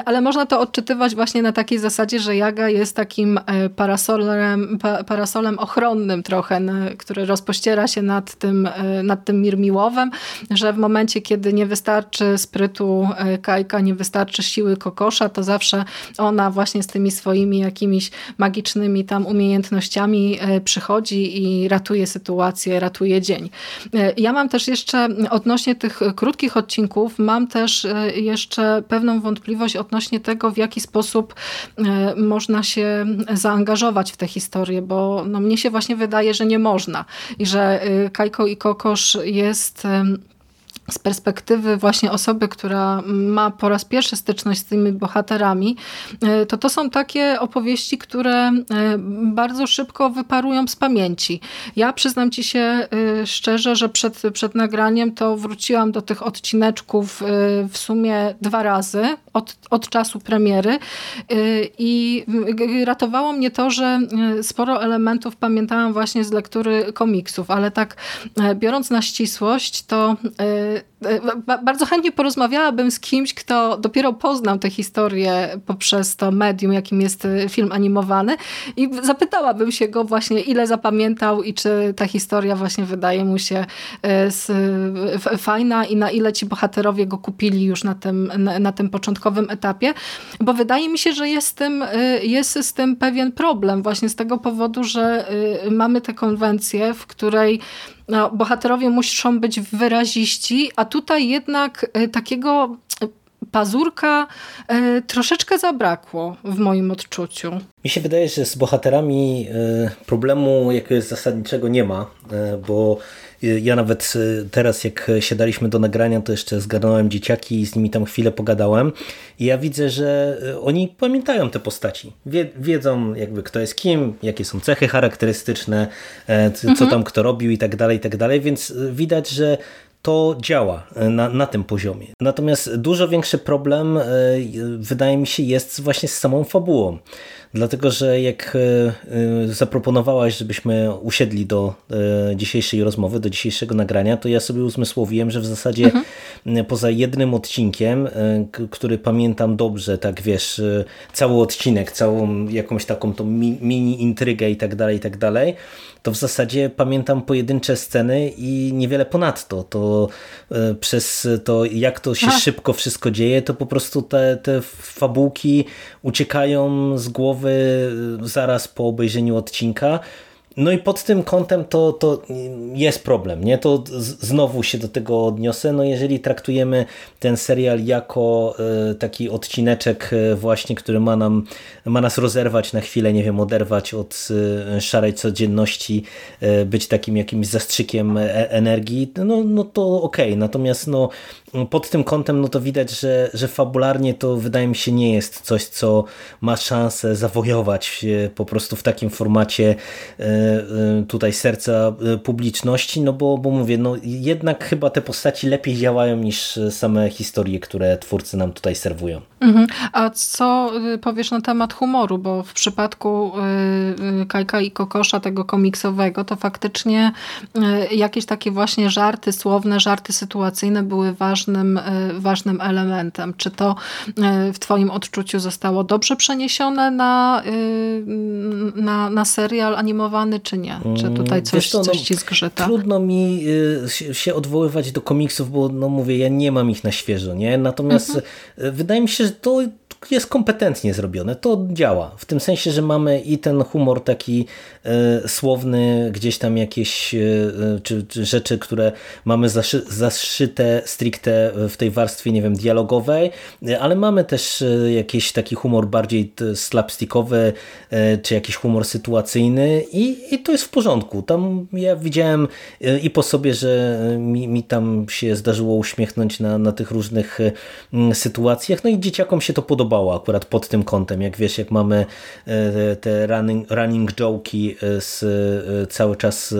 Ale można to odczytywać właśnie na takiej zasadzie, że Jaga jest takim parasolem, parasolem ochronnym trochę, który rozpościera rozdziera się nad tym, e, nad tym Mirmiłowem, że w momencie, kiedy nie wystarczy sprytu e, Kajka, nie wystarczy siły Kokosza, to zawsze ona właśnie z tymi swoimi jakimiś magicznymi tam umiejętnościami e, przychodzi i ratuje sytuację, ratuje dzień. Ja mam też jeszcze odnośnie tych krótkich odcinków, mam też jeszcze pewną wątpliwość odnośnie tego, w jaki sposób można się zaangażować w tę historię, bo no, mnie się właśnie wydaje, że nie można i że Y, Kajko i Kokosz jest z perspektywy właśnie osoby, która ma po raz pierwszy styczność z tymi bohaterami, e, to to są takie opowieści, które e, bardzo szybko wyparują z pamięci. Ja przyznam ci się e, szczerze, że przed, przed nagraniem to wróciłam do tych odcineczków w sumie dwa razy od, od czasu premiery i ratowało mnie to, że sporo elementów pamiętałam właśnie z lektury komiksów, ale tak biorąc na ścisłość, to bardzo chętnie porozmawiałabym z kimś, kto dopiero poznał tę historię poprzez to medium, jakim jest y, film animowany. I zapytałabym się go właśnie, ile zapamiętał i czy ta historia właśnie wydaje mu się y, fajna i na ile ci bohaterowie go kupili już na tym, na, tym początkowym etapie, bo wydaje mi się, że jest tym, y, jest z tym pewien problem właśnie z tego powodu, że mamy tę konwencję, w której no, bohaterowie muszą być wyraziści, a tutaj jednak e, takiego e, pazurka e, troszeczkę zabrakło w moim odczuciu. Mi się wydaje, że z bohaterami problemu jakiegoś zasadniczego nie ma, bo ja nawet y, teraz, jak siadaliśmy do nagrania, to jeszcze zgarnąłem dzieciaki i z nimi tam chwilę pogadałem. I ja widzę, że y, oni pamiętają te postaci. Wie, wiedzą jakby kto jest kim, jakie są cechy charakterystyczne, e, co mhm. tam kto robił i tak dalej, i tak dalej. Więc y, widać, że to działa na, na tym poziomie. Natomiast dużo większy problem wydaje mi się jest właśnie z samą fabułą. Dlatego, że jak e, e, zaproponowałaś, żebyśmy usiedli do e, dzisiejszej rozmowy, do dzisiejszego nagrania, to ja sobie uzmysłowiłem, że w zasadzie mhm. poza jednym odcinkiem, który pamiętam dobrze, tak wiesz, cały odcinek, całą jakąś taką tą mini intrygę i tak dalej, i tak dalej, to w zasadzie pamiętam pojedyncze sceny i niewiele ponadto. To przez to, jak to się szybko wszystko dzieje, to po prostu te, te fabułki uciekają z głowy zaraz po obejrzeniu odcinka. No i pod tym kątem to, to jest problem, nie? To znowu się do tego odniosę. No jeżeli traktujemy ten serial jako e, taki odcineczek e, właśnie, który ma, nam, ma nas rozerwać na chwilę, nie wiem, oderwać od e, szarej codzienności, być takim jakimś zastrzykiem energii, no, no to okej. Okay. Natomiast no, pod tym kątem no to widać, że, że fabularnie to wydaje mi się nie jest coś, co ma szansę zawojować po prostu w takim formacie e, e, tutaj serca e, publiczności, no bo, bo mówię, no jednak chyba te postaci lepiej działają niż same historie, które twórcy nam tutaj serwują. Mhm. A co y, powiesz na temat humoru? Bo w przypadku y, y, Kajka i Kokosza, tego komiksowego, to faktycznie jakieś takie właśnie żarty słowne, żarty sytuacyjne były ważnym, ważnym elementem. Czy to w twoim odczuciu zostało dobrze przeniesione na, na, na serial animowany, czy nie? Czy tutaj mm, coś, co, coś no, ci zgrzyta? Trudno mi się odwoływać do komiksów, bo no mówię, ja nie mam ich na świeżo, nie? Natomiast mhm. wydaje mi się, że to jest kompetentnie zrobione, to działa. W tym sensie, że mamy i ten humor taki e, słowny, gdzieś tam jakieś e, czy, czy rzeczy, które mamy zaszy, zaszyte stricte w tej warstwie, nie wiem, dialogowej, ale mamy też e, jakiś taki humor bardziej slapstickowy, e, czy jakiś humor sytuacyjny i, i to jest w porządku. Tam ja widziałem e, i po sobie, że mi, mi tam się zdarzyło uśmiechnąć na, na tych różnych sytuacjach, no i dzieciakom się to podoba podobało akurat pod tym kątem. Jak wiesz, jak mamy e, te running, running joke'i e, z e, cały czas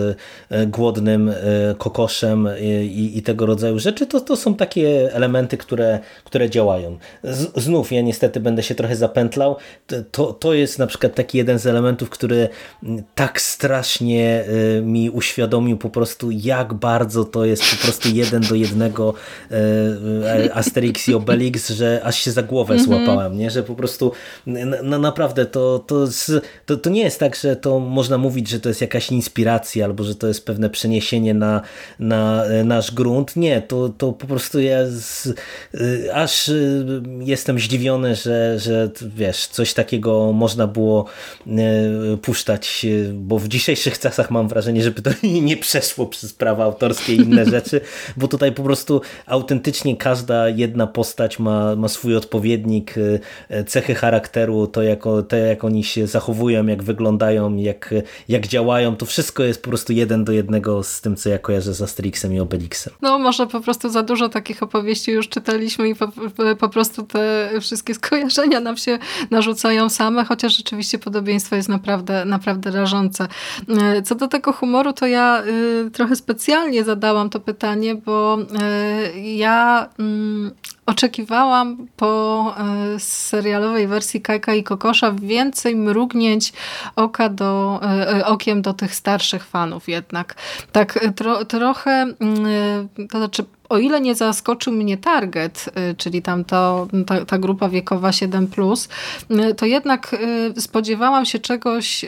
głodnym kokoszem i, i, tego rodzaju rzeczy, to, to są takie elementy, które, które działają. Z, znów ja niestety będę się trochę zapętlał. To, to jest na przykład taki jeden z elementów, który tak strasznie mi uświadomił po prostu, jak bardzo to jest po prostu jeden do jednego Asterix i Obelix, że aż się za głowę mhm. Złapałem nie? że po prostu naprawdę to, to, to, to nie jest tak, że to można mówić, że to jest jakaś inspiracja albo że to jest pewne przeniesienie na, na e, nasz grunt. Nie, to, to po prostu ja z, e, aż e, jestem zdziwiony, że, że wiesz, coś takiego można było puszczać, bo w dzisiejszych czasach mam wrażenie, żeby to nie przeszło przez prawa autorskie i inne rzeczy, bo tutaj po prostu autentycznie każda jedna postać ma, ma swój odpowiednik, cechy charakteru, to jak, to jak oni się zachowują, jak wyglądają, jak, jak działają, to wszystko jest po prostu jeden do jednego z tym, co ja kojarzę z Asterixem i Obelixem. No może po prostu za dużo takich opowieści już czytaliśmy i po, po prostu te wszystkie skojarzenia nam się narzucają same, chociaż rzeczywiście podobieństwo jest naprawdę, naprawdę rażące. Co do tego humoru, to ja y, trochę specjalnie zadałam to pytanie, bo y, ja mm, oczekiwałam po e, serialowej wersji Kajka i Kokosza więcej mrugnięć oka do, e, e, okiem do tych starszych fanów jednak. Tak tro, trochę, mm, to znaczy o ile nie zaskoczył mnie target, y, czyli tam to, ta, ta grupa wiekowa 7+, y, to jednak y, spodziewałam się czegoś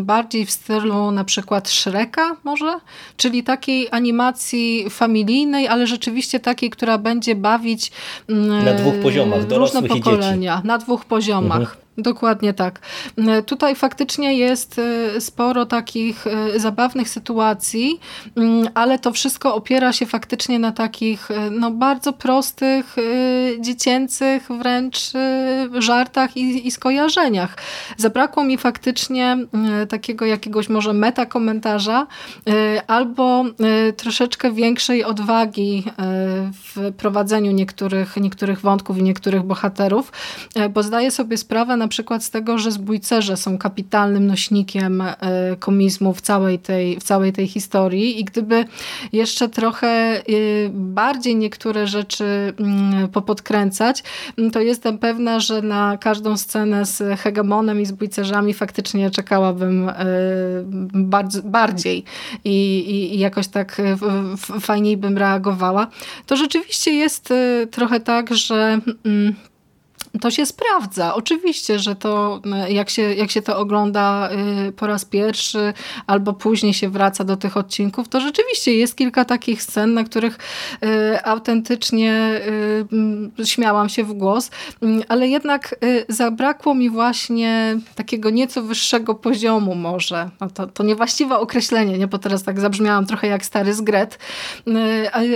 bardziej w stylu na przykład Shreka może, czyli takiej animacji familijnej, ale rzeczywiście takiej, która będzie bawić na dwóch poziomach, różne pokolenia, na dwóch poziomach. Mhm. Dokładnie tak. E, tutaj faktycznie jest e, sporo takich e, zabawnych sytuacji, mm, ale to wszystko opiera się faktycznie na takich no, bardzo prostych, dziecięcych wręcz żartach i, i skojarzeniach. Zabrakło mi faktycznie takiego jakiegoś może meta komentarza albo troszeczkę większej odwagi w prowadzeniu niektórych, niektórych wątków i niektórych bohaterów, bo zdaję sobie sprawę na przykład z tego, że zbójcerze są kapitalnym nośnikiem e, komizmu w całej tej, w całej tej historii i gdyby jeszcze trochę e, bardziej niektóre rzeczy mm, popodkręcać, mm, to jestem pewna, że na każdą scenę z hegemonem i zbójcerzami faktycznie czekałabym e, bardziej i, i jakoś tak fajniej bym reagowała. To rzeczywiście jest trochę tak, że mm, to się sprawdza. Oczywiście, że to jak się, jak się to ogląda y, po raz pierwszy albo później się wraca do tych odcinków, to rzeczywiście jest kilka takich scen, na których y, autentycznie śmiałam się w głos, ale jednak zabrakło mi właśnie takiego nieco wyższego poziomu może. No to, to niewłaściwe określenie, nie? bo teraz tak zabrzmiałam trochę jak stary zgret,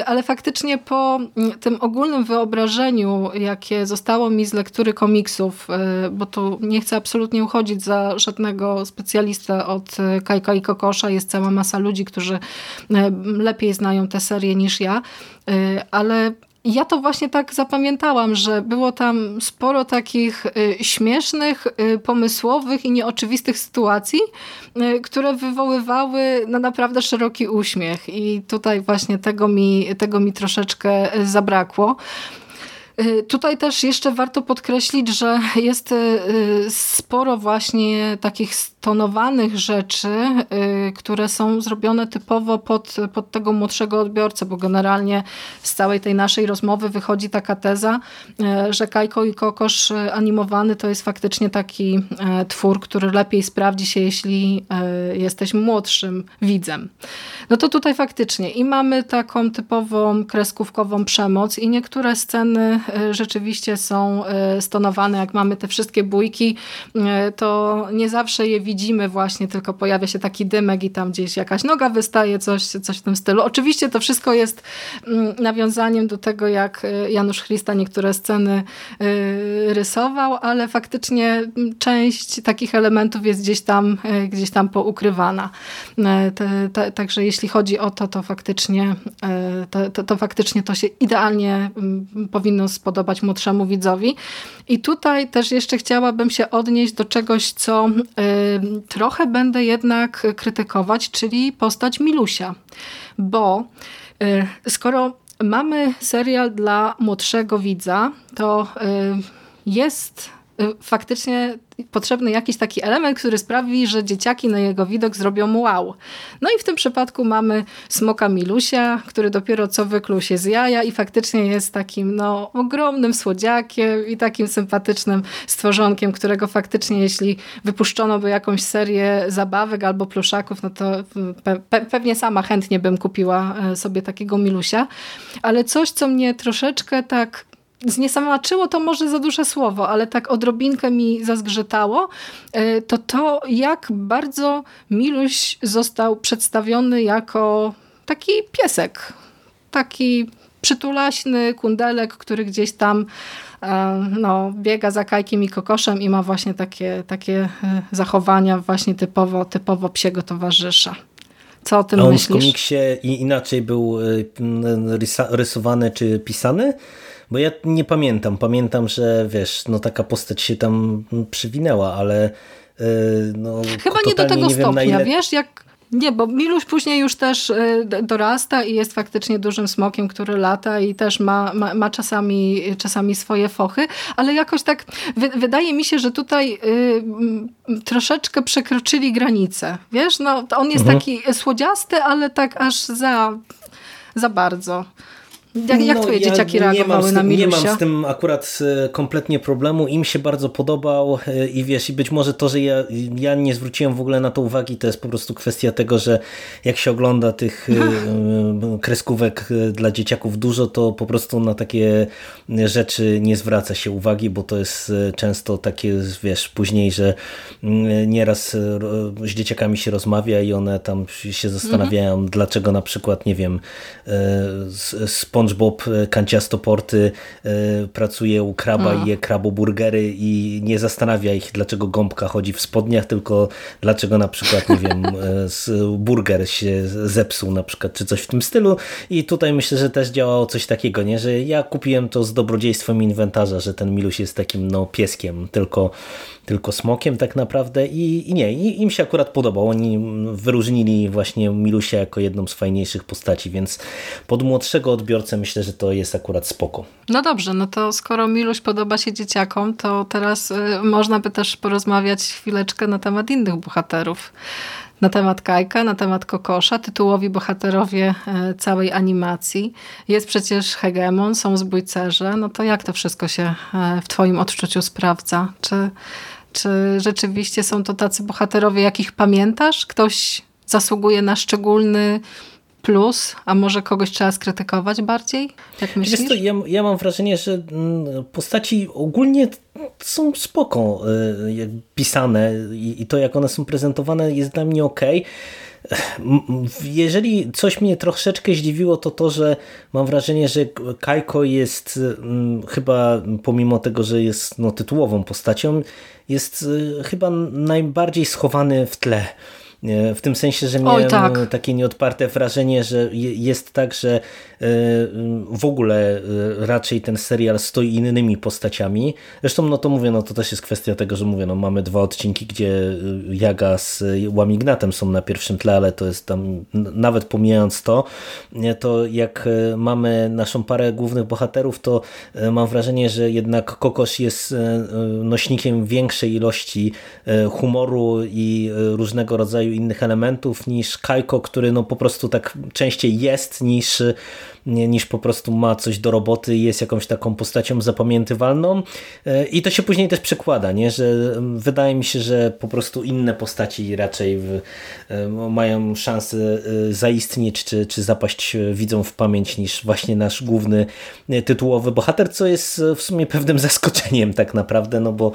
ale faktycznie po tym ogólnym wyobrażeniu, jakie zostało mi lektury komiksów, e, bo tu nie chcę absolutnie uchodzić za żadnego specjalistę od e, Kajka i Kokosza. Jest cała masa ludzi, którzy e, lepiej znają tę serię niż ja, ale ja to właśnie tak zapamiętałam, że było tam sporo takich śmiesznych, pomysłowych i nieoczywistych sytuacji, które wywoływały na naprawdę szeroki uśmiech i tutaj właśnie tego mi, tego mi troszeczkę zabrakło. Y, tutaj też jeszcze warto podkreślić, że jest y, sporo właśnie takich stonowanych rzeczy, które są zrobione typowo pod, pod tego młodszego odbiorcę, bo generalnie z całej tej naszej rozmowy wychodzi taka teza, że Kajko i Kokosz animowany to jest faktycznie taki twór, który lepiej sprawdzi się, jeśli jesteś młodszym widzem. No to tutaj faktycznie i mamy taką typową kreskówkową przemoc i niektóre sceny rzeczywiście są stonowane, jak mamy te wszystkie bójki, to nie zawsze je widzimy właśnie, tylko pojawia się taki dymek i tam gdzieś jakaś noga wystaje, coś, coś w tym stylu. Oczywiście to wszystko jest mm, nawiązaniem do tego, jak Janusz Christa niektóre sceny rysował, ale faktycznie mm, część takich elementów jest gdzieś tam, gdzieś tam poukrywana. Także jeśli chodzi o to, to faktycznie to, to, to faktycznie to się idealnie mm, powinno spodobać młodszemu widzowi. I tutaj też jeszcze chciałabym się odnieść do czegoś, co y, trochę będę jednak krytykować, czyli postać Milusia. Bo y, skoro mamy serial dla młodszego widza, to y, jest faktycznie potrzebny jakiś taki element, który sprawi, że dzieciaki na jego widok zrobią wow. No i w tym przypadku mamy smoka Milusia, który dopiero co wykluł się z jaja i faktycznie jest takim no, ogromnym słodziakiem i takim sympatycznym stworzonkiem, którego faktycznie jeśli wypuszczono by jakąś serię zabawek albo pluszaków, no to pe pe pewnie sama chętnie bym kupiła e, sobie takiego Milusia. Ale coś, co mnie troszeczkę tak zniesamaczyło to może za duże słowo, ale tak odrobinkę mi zazgrzytało, e, to to jak bardzo Miluś został przedstawiony jako taki piesek, taki przytulaśny kundelek, który gdzieś tam e, no, biega za kajkiem i kokoszem i ma właśnie takie, takie e, zachowania właśnie typowo, typowo psiego towarzysza. Co o tym A on myślisz? w komiksie inaczej był rysowany czy pisany? Bo ja nie pamiętam. Pamiętam, że wiesz, no taka postać się tam przywinęła, ale yy, no, Chyba nie do tego nie stopnia, ile... wiesz, jak nie, bo Miluś później już też y, dorasta i jest faktycznie dużym smokiem, który lata i też ma, ma, ma czasami, czasami swoje fochy, ale jakoś tak wydaje mi się, że tutaj y, troszeczkę przekroczyli granicę. Wiesz, no on jest mhm. taki słodziasty, ale tak aż za, za bardzo. Jak, jak no, twoje ja dzieciaki reagowały na Milusia? Nie mam z tym akurat e, kompletnie problemu. Im się bardzo podobał e, i wiesz, i być może to, że ja, ja nie zwróciłem w ogóle na to uwagi, to jest po prostu kwestia tego, że jak się ogląda tych e, kreskówek dla dzieciaków dużo, to po prostu na takie rzeczy nie zwraca się uwagi, bo to jest często takie, wiesz, później, że mm, nieraz z dzieciakami się rozmawia i one tam się zastanawiają, mhm. dlaczego na przykład, nie wiem, spon SpongeBob e, kanciastoporty e, pracuje u kraba i je kraboburgery i nie zastanawia ich, dlaczego gąbka chodzi w spodniach, tylko dlaczego na przykład, nie wiem, e, burger się zepsuł na przykład, czy coś w tym stylu. I tutaj myślę, że też działało coś takiego, nie? że ja kupiłem to z dobrodziejstwem inwentarza, że ten Miluś jest takim no, pieskiem, tylko tylko smokiem tak naprawdę i, i nie, i, im się akurat podobał. Oni wyróżnili właśnie Milusia jako jedną z fajniejszych postaci, więc pod młodszego odbiorcę myślę, że to jest akurat spoko. No dobrze, no to skoro Miluś podoba się dzieciakom, to teraz y, można by też porozmawiać chwileczkę na temat innych bohaterów na temat Kajka, na temat Kokosza, tytułowi bohaterowie y, całej animacji. Jest przecież hegemon, są zbójcerze. No to jak to wszystko się y, w twoim odczuciu sprawdza? Czy czy rzeczywiście są to tacy bohaterowie, jakich pamiętasz? Ktoś zasługuje na szczególny plus, a może kogoś trzeba skrytykować bardziej? Jak myślisz? To, ja, ja, mam wrażenie, że mm, postaci ogólnie są spoko y, pisane i to jak one są prezentowane jest dla mnie ok. Jeżeli coś mnie troszeczkę zdziwiło, to to, że mam wrażenie, że Kajko jest chyba, pomimo tego, że jest no, tytułową postacią, jest y, chyba najbardziej schowany w tle W tym sensie, że miałem Oj, tak. takie nieodparte wrażenie, że jest tak, że w ogóle raczej ten serial stoi innymi postaciami. Zresztą no to mówię, no to też jest kwestia tego, że mówię, no mamy dwa odcinki, gdzie Jaga z Łamignatem są na pierwszym tle, ale to jest tam, nawet pomijając to, to jak mamy naszą parę głównych bohaterów, to mam wrażenie, że jednak Kokosz jest nośnikiem większej ilości humoru i różnego rodzaju innych elementów niż Kajko, który no po prostu tak częściej jest niż niż po prostu ma coś do roboty i jest jakąś taką postacią zapamiętywalną e, i to się później też przekłada, nie? że wydaje mi się, że po prostu inne postaci raczej w, e, mają szansę e, zaistnieć czy, czy zapaść widzą w pamięć niż właśnie nasz główny tytułowy bohater, co jest w sumie pewnym zaskoczeniem tak naprawdę, no bo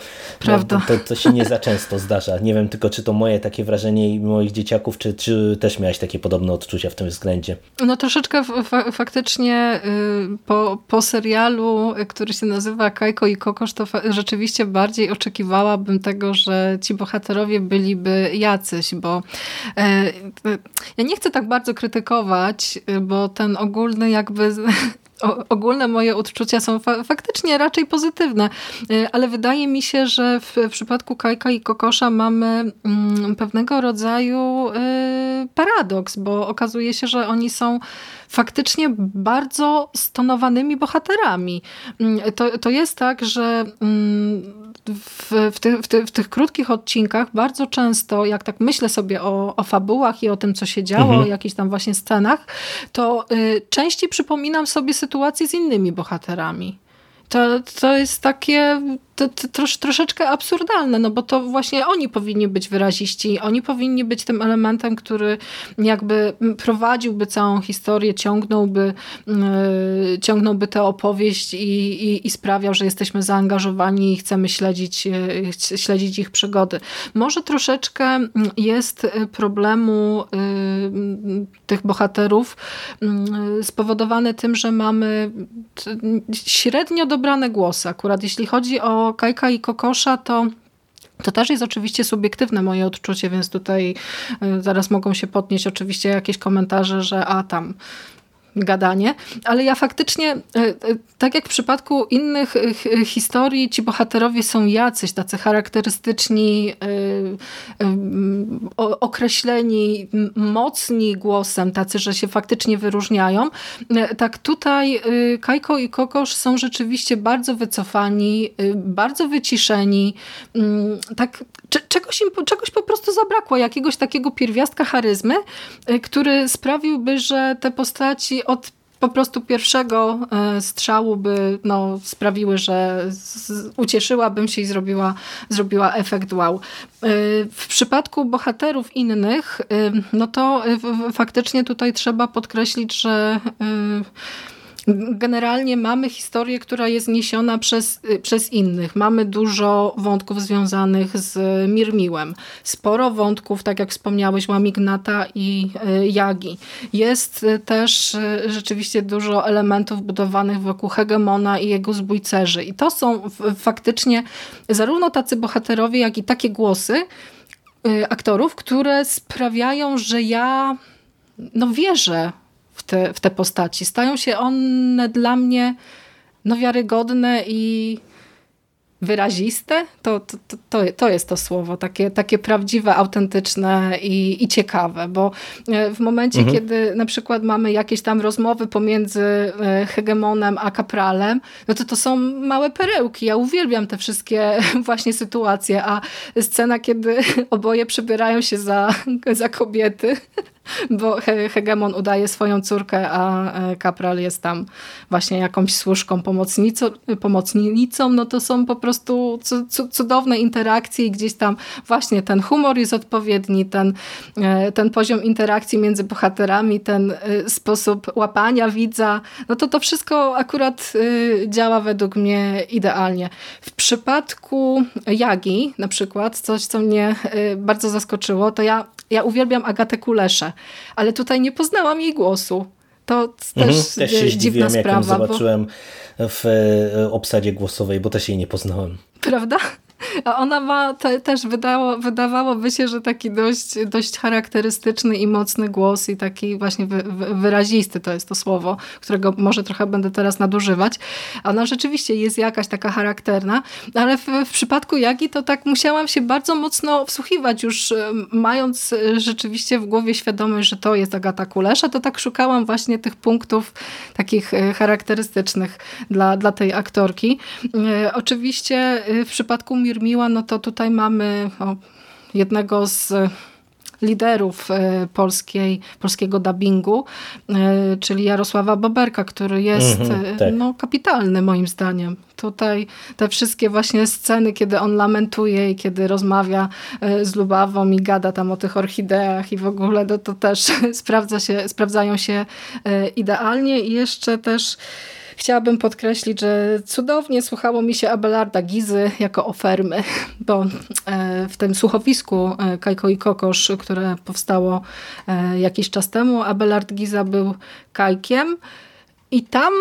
no, to, to się nie za często zdarza. Nie wiem tylko, czy to moje takie wrażenie i moich dzieciaków, czy, czy też miałeś takie podobne odczucia w tym względzie? No troszeczkę faktycznie faktycznie y, po, po serialu, który się nazywa Kajko i Kokosz, to rzeczywiście bardziej oczekiwałabym tego, że ci bohaterowie byliby jacyś, bo e, e, ja nie chcę tak bardzo krytykować, y, bo ten ogólny jakby ogólne moje odczucia są fa faktycznie raczej pozytywne, y, ale wydaje mi się, że w, w przypadku Kajka i Kokosza mamy mm, pewnego rodzaju y, paradoks, bo okazuje się, że oni są faktycznie bardzo stonowanymi bohaterami. Mm, to, to jest tak, że mm, w, w, ty, w, ty, w, tych krótkich odcinkach bardzo często, jak tak myślę sobie o, o fabułach i o tym, co się działo, mhm. o jakichś tam właśnie scenach, to y, częściej przypominam sobie sytuacje z innymi bohaterami. To, to jest takie to, trosz, troszeczkę absurdalne, no bo to właśnie oni powinni być wyraziści, oni powinni być tym elementem, który jakby prowadziłby całą historię, ciągnąłby, yy, ciągnąłby tę opowieść i, i, i, sprawiał, że jesteśmy zaangażowani i chcemy śledzić, yy, śledzić ich przygody. Może troszeczkę jest problemu yy, tych bohaterów spowodowany tym, że mamy średnio dobrane głosy. Akurat jeśli chodzi o Kajka i Kokosza, to to też jest oczywiście subiektywne moje odczucie, więc tutaj y, zaraz mogą się podnieść oczywiście jakieś komentarze, że a tam gadanie, ale ja faktycznie, e, e, tak jak w przypadku innych e, historii, ci bohaterowie są jacyś, tacy charakterystyczni, określeni, mocni głosem, tacy, że się faktycznie wyróżniają. Tak tutaj Kajko i Kokosz są rzeczywiście bardzo wycofani, bardzo wyciszeni, tak czegoś, im, czegoś po prostu zabrakło, jakiegoś takiego pierwiastka charyzmy, który sprawiłby, że te postaci od po prostu pierwszego e, strzału by no, sprawiły, że ucieszyłabym się i zrobiła, zrobiła efekt wow. E, w przypadku bohaterów innych, e, no to faktycznie tutaj trzeba podkreślić, że Generalnie mamy historię, która jest niesiona przez, y, przez innych. Mamy dużo wątków związanych z Mirmiłem. Sporo wątków, tak jak wspomniałeś, Łamignata i y, Jagi. Jest y, też rzeczywiście dużo elementów budowanych wokół Hegemona i jego zbójcerzy. I to są faktycznie zarówno tacy bohaterowie, jak i takie głosy aktorów, które sprawiają, że ja no wierzę te, w te postaci. Stają się one dla mnie no, wiarygodne i wyraziste, to, to, to, to jest to słowo, takie, takie prawdziwe, autentyczne i, i ciekawe, bo e, w momencie, mhm. kiedy na przykład mamy jakieś tam rozmowy pomiędzy e, hegemonem a kapralem, no to to są małe perełki. Ja uwielbiam te wszystkie właśnie sytuacje, a scena, kiedy oboje przybierają się za, za kobiety, bo hegemon udaje swoją córkę, a e, kapral jest tam właśnie jakąś służką pomocnicą, pomocnicą, no to są po prostu cudowne interakcje i gdzieś tam właśnie ten humor jest odpowiedni, ten, e, ten poziom interakcji między bohaterami, ten e, sposób łapania widza, no to to wszystko akurat działa według mnie idealnie. W przypadku Jagi na przykład, coś co mnie bardzo zaskoczyło, to ja, ja uwielbiam Agatę Kuleszę ale tutaj nie poznałam jej głosu. To też, mhm, też się dziwna sprawa. Jak ją zobaczyłem bo... w e, obsadzie głosowej, bo też jej nie poznałem. Prawda? A ona ma te, też wydało, wydawałoby się, że taki dość, dość charakterystyczny i mocny głos i taki właśnie wy, wy, wyrazisty to jest to słowo, którego może trochę będę teraz nadużywać. Ona rzeczywiście jest jakaś taka charakterna, ale w, w przypadku Jagi to tak musiałam się bardzo mocno wsłuchiwać już e, mając e, rzeczywiście w głowie świadomość, że to jest Agata Kulesza, to tak szukałam właśnie tych punktów takich e, charakterystycznych dla, dla tej aktorki. Oczywiście w przypadku Mirmiła, no to tutaj mamy o, jednego z liderów e, polskiej, polskiego dubbingu, e, czyli Jarosława Boberka, który jest mm-hmm, tak. no, kapitalny moim zdaniem. Tutaj te wszystkie właśnie sceny, kiedy on lamentuje i kiedy rozmawia z Lubawą i gada tam o tych orchideach i w ogóle to, to też sprawdza się, sprawdzają się idealnie i jeszcze też Chciałabym podkreślić, że cudownie słuchało mi się Abelarda Gizy jako ofermy, bo e, w tym słuchowisku e, Kajko i Kokosz, które powstało e, jakiś czas temu, Abelard Giza był Kajkiem. I tam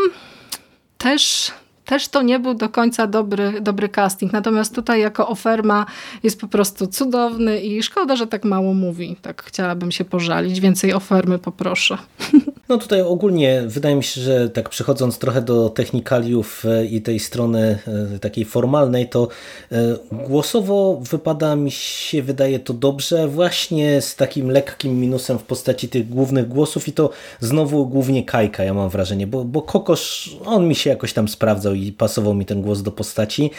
też też to nie był do końca dobry, dobry casting. Natomiast tutaj jako oferma jest po prostu cudowny i szkoda, że tak mało mówi. Tak chciałabym się pożalić. Więcej ofermy poproszę. No tutaj ogólnie wydaje mi się, że tak przechodząc trochę do technikaliów e, i tej strony e, takiej formalnej, to e, głosowo wypada mi się, wydaje to dobrze, właśnie z takim lekkim minusem w postaci tych głównych głosów i to znowu głównie Kajka, ja mam wrażenie, bo, bo Kokosz, on mi się jakoś tam sprawdzał i pasował mi ten głos do postaci.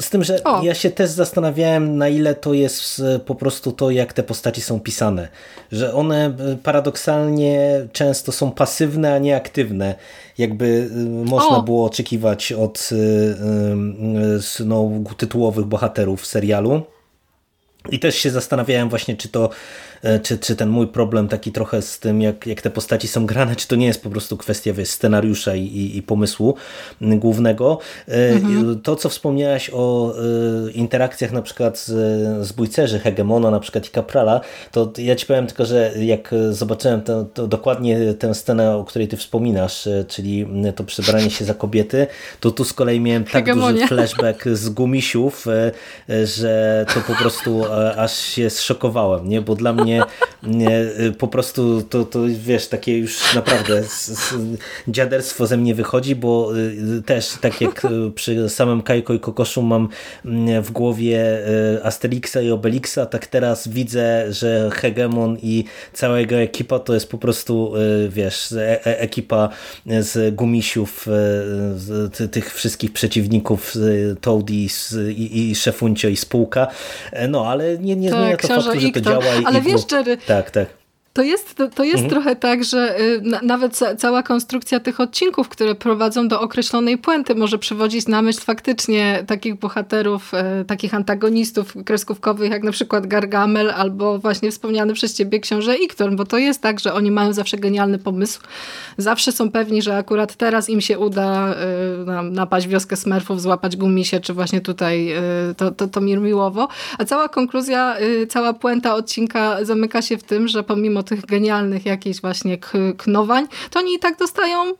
Z tym, że o. ja się też zastanawiałem, na ile to jest po prostu to, jak te postaci są pisane. Że one paradoksalnie często są pasywne, a nie aktywne. Jakby y, można o. było oczekiwać od no, tytułowych bohaterów serialu. I też się zastanawiałem właśnie, czy to E, czy, czy ten mój problem taki trochę z tym, jak, jak te postaci są grane, czy to nie jest po prostu kwestia wiesz, scenariusza i, i, i pomysłu głównego. E, mhm. To, co wspomniałaś o e, interakcjach na przykład z, z bójcerzy Hegemona na przykład i Kaprala, to ja ci powiem tylko, że jak zobaczyłem to, to dokładnie tę scenę, o której ty wspominasz, czyli to przebranie się za kobiety, to tu z kolei miałem tak Hegemonia. duży flashback z Gumisiów, że to po prostu aż się zszokowałem, nie? bo dla mnie mnie y, po prostu to, to wiesz, takie już naprawdę dziaderstwo ze mnie wychodzi, bo y, też tak jak y, przy samym Kajko i Kokoszu mam mm, w głowie Asterixa i Obelixa, tak teraz widzę, że Hegemon i cała jego ekipa to jest po prostu, wiesz, e, e ekipa z gumisiów, z tych wszystkich przeciwników Toady i, i Szefuncio i spółka. E, no, ale nie, nie zmienia to faktu, że to działa. Ale i wiesz, Jerry, tak, tak. To jest, to, to jest mhm. trochę tak, że y, nawet cała konstrukcja tych odcinków, które prowadzą do określonej puenty, może przywodzić na myśl faktycznie takich bohaterów, y, takich antagonistów kreskówkowych, jak na przykład Gargamel albo właśnie wspomniany przez ciebie książę Iktor, bo to jest tak, że oni mają zawsze genialny pomysł. Zawsze są pewni, że akurat teraz im się uda y, napaść wioskę smerfów, złapać gumisie, czy właśnie tutaj to, to, to Mirmiłowo. A cała konkluzja, cała puenta odcinka zamyka się w tym, że pomimo tych genialnych jakichś właśnie knowań, to oni i tak dostają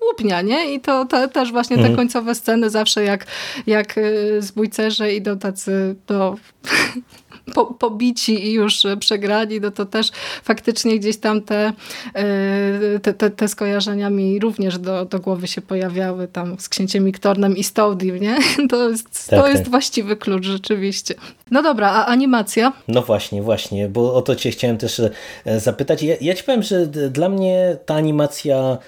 łupnia, nie? I to, to też właśnie te mhm. końcowe sceny zawsze jak, jak y, zbójcerze idą tacy do po, pobici i już przegrani, no to też faktycznie gdzieś tam te, y, te, te, te skojarzenia mi również do, do głowy się pojawiały tam z księciem Miktornem i Stoudim, nie? To jest, tak, to jest tak. właściwy klucz rzeczywiście. No dobra, a animacja? No właśnie, właśnie, bo o to cię chciałem też e, zapytać. Ja, ja ci powiem, że dla mnie ta animacja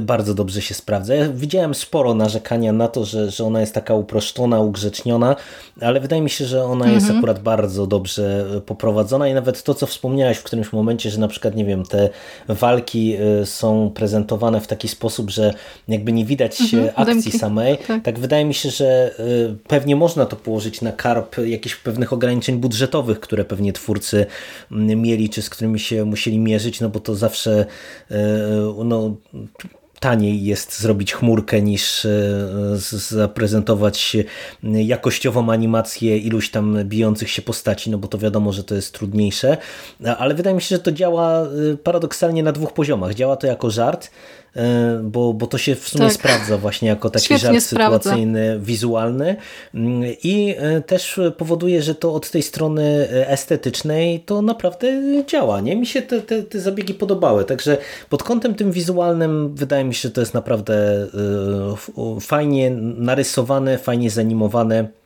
bardzo dobrze się sprawdza. Ja widziałem sporo narzekania na to, że, że ona jest taka uproszczona, ugrzeczniona, ale wydaje mi się, że ona mhm. jest akurat bardzo dobrze y, poprowadzona i nawet to, co wspomniałaś w którymś momencie, że na przykład, nie wiem, te walki y, są prezentowane w taki sposób, że jakby nie widać mhm, akcji samej, tak. tak wydaje mi się, że pewnie można to położyć na karp jakichś pewnych ograniczeń budżetowych, które pewnie twórcy mm, mieli, czy z którymi się musieli mierzyć, no bo to zawsze no, taniej jest zrobić chmurkę niż zaprezentować jakościową animację iluś tam bijących się postaci, no bo to wiadomo, że to jest trudniejsze, ale wydaje mi się, że to działa paradoksalnie na dwóch poziomach. Działa to jako żart, E, bo, bo to się w sumie tak. sprawdza właśnie jako taki Świetnie żart sprawdza. sytuacyjny, wizualny mm, i e, też powoduje, że to od tej strony estetycznej to naprawdę działa. Nie? Mi się te, te, te zabiegi podobały, także pod kątem tym wizualnym wydaje mi się, że to jest naprawdę e, fajnie narysowane, fajnie zanimowane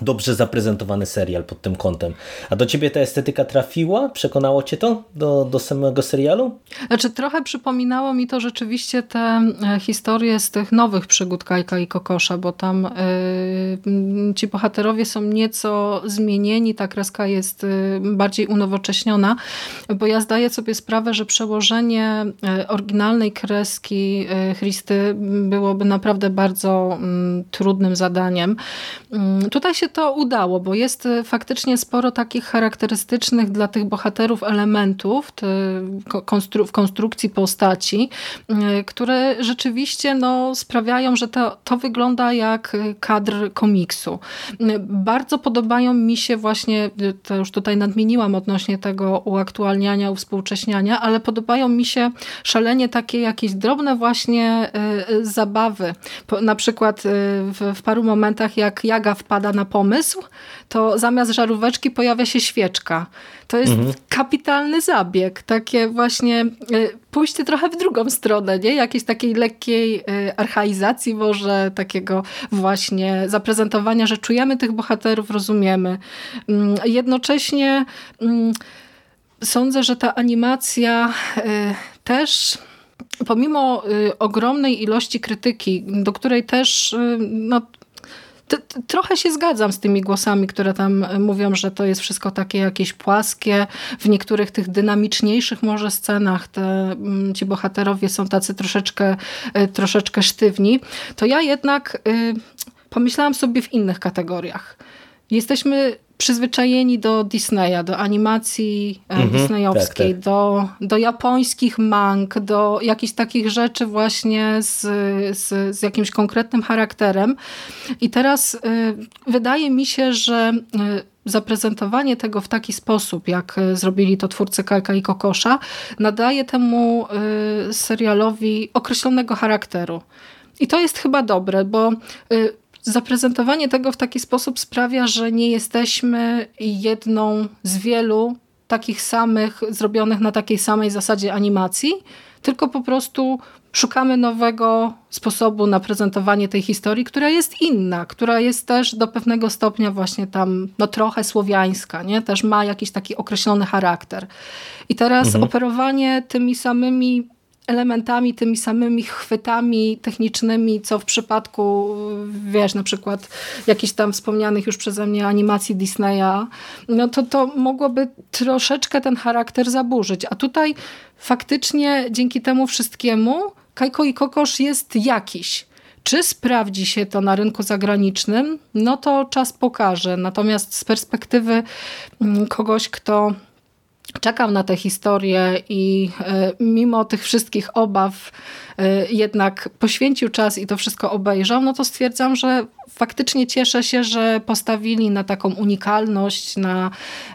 dobrze zaprezentowany serial pod tym kątem. A do ciebie ta estetyka trafiła? Przekonało cię to do, do samego serialu? Znaczy trochę przypominało mi to rzeczywiście te e, historie z tych nowych przygód Kajka i Kokosza, bo tam yy, ci bohaterowie są nieco zmienieni, ta kreska jest yy, bardziej unowocześniona, bo ja zdaję sobie sprawę, że przełożenie oryginalnej kreski Christy byłoby naprawdę bardzo trudnym zadaniem. Mm, tutaj się się to udało, bo jest e, faktycznie sporo takich charakterystycznych dla tych bohaterów elementów w konstrukcji postaci, e, które rzeczywiście no, sprawiają, że to, to wygląda jak e, kadr komiksu. Bardzo podobają mi się właśnie, to już tutaj nadmieniłam odnośnie tego uaktualniania, uwspółcześniania, ale podobają mi się szalenie takie jakieś drobne właśnie zabawy. Na przykład w, w paru momentach jak Jaga wpada na pomysł, to zamiast żaróweczki pojawia się świeczka. To jest mhm. kapitalny zabieg. Takie właśnie y, pójście trochę w drugą stronę, nie? Jakiejś takiej lekkiej y, archaizacji może, takiego właśnie zaprezentowania, że czujemy tych bohaterów, rozumiemy. Mm, jednocześnie mm, sądzę, że ta animacja y, też pomimo ogromnej ilości krytyki, do której też no, trochę się zgadzam z tymi głosami, które tam e, mówią, że to jest wszystko takie jakieś płaskie. W niektórych tych dynamiczniejszych może scenach te, mm, ci bohaterowie są tacy troszeczkę, e, troszeczkę sztywni. To ja jednak y, pomyślałam sobie w innych kategoriach. Jesteśmy przyzwyczajeni do Disneya, do animacji mhm, disneyowskiej, tak, tak. Do, do japońskich mang, do jakichś takich rzeczy właśnie z, z, z jakimś konkretnym charakterem. I teraz y, wydaje mi się, że y, zaprezentowanie tego w taki sposób, jak y, zrobili to twórcy Kalka i Kokosza, nadaje temu y, serialowi określonego charakteru. I to jest chyba dobre, bo y, zaprezentowanie tego w taki sposób sprawia, że nie jesteśmy jedną z wielu takich samych, zrobionych na takiej samej zasadzie animacji, tylko po prostu szukamy nowego sposobu na prezentowanie tej historii, która jest inna, która jest też do pewnego stopnia właśnie tam no trochę słowiańska, nie? też ma jakiś taki określony charakter. I teraz mhm. operowanie tymi samymi elementami, tymi samymi chwytami technicznymi, co w przypadku, wiesz, na przykład jakichś tam wspomnianych już przeze mnie animacji Disneya, no to to mogłoby troszeczkę ten charakter zaburzyć. A tutaj faktycznie dzięki temu wszystkiemu Kajko i Kokosz jest jakiś. Czy sprawdzi się to na rynku zagranicznym? No to czas pokaże. Natomiast z perspektywy mm, kogoś, kto czekał na tę historię i e, mimo tych wszystkich obaw e, jednak poświęcił czas i to wszystko obejrzał, no to stwierdzam, że faktycznie cieszę się, że postawili na taką unikalność, na,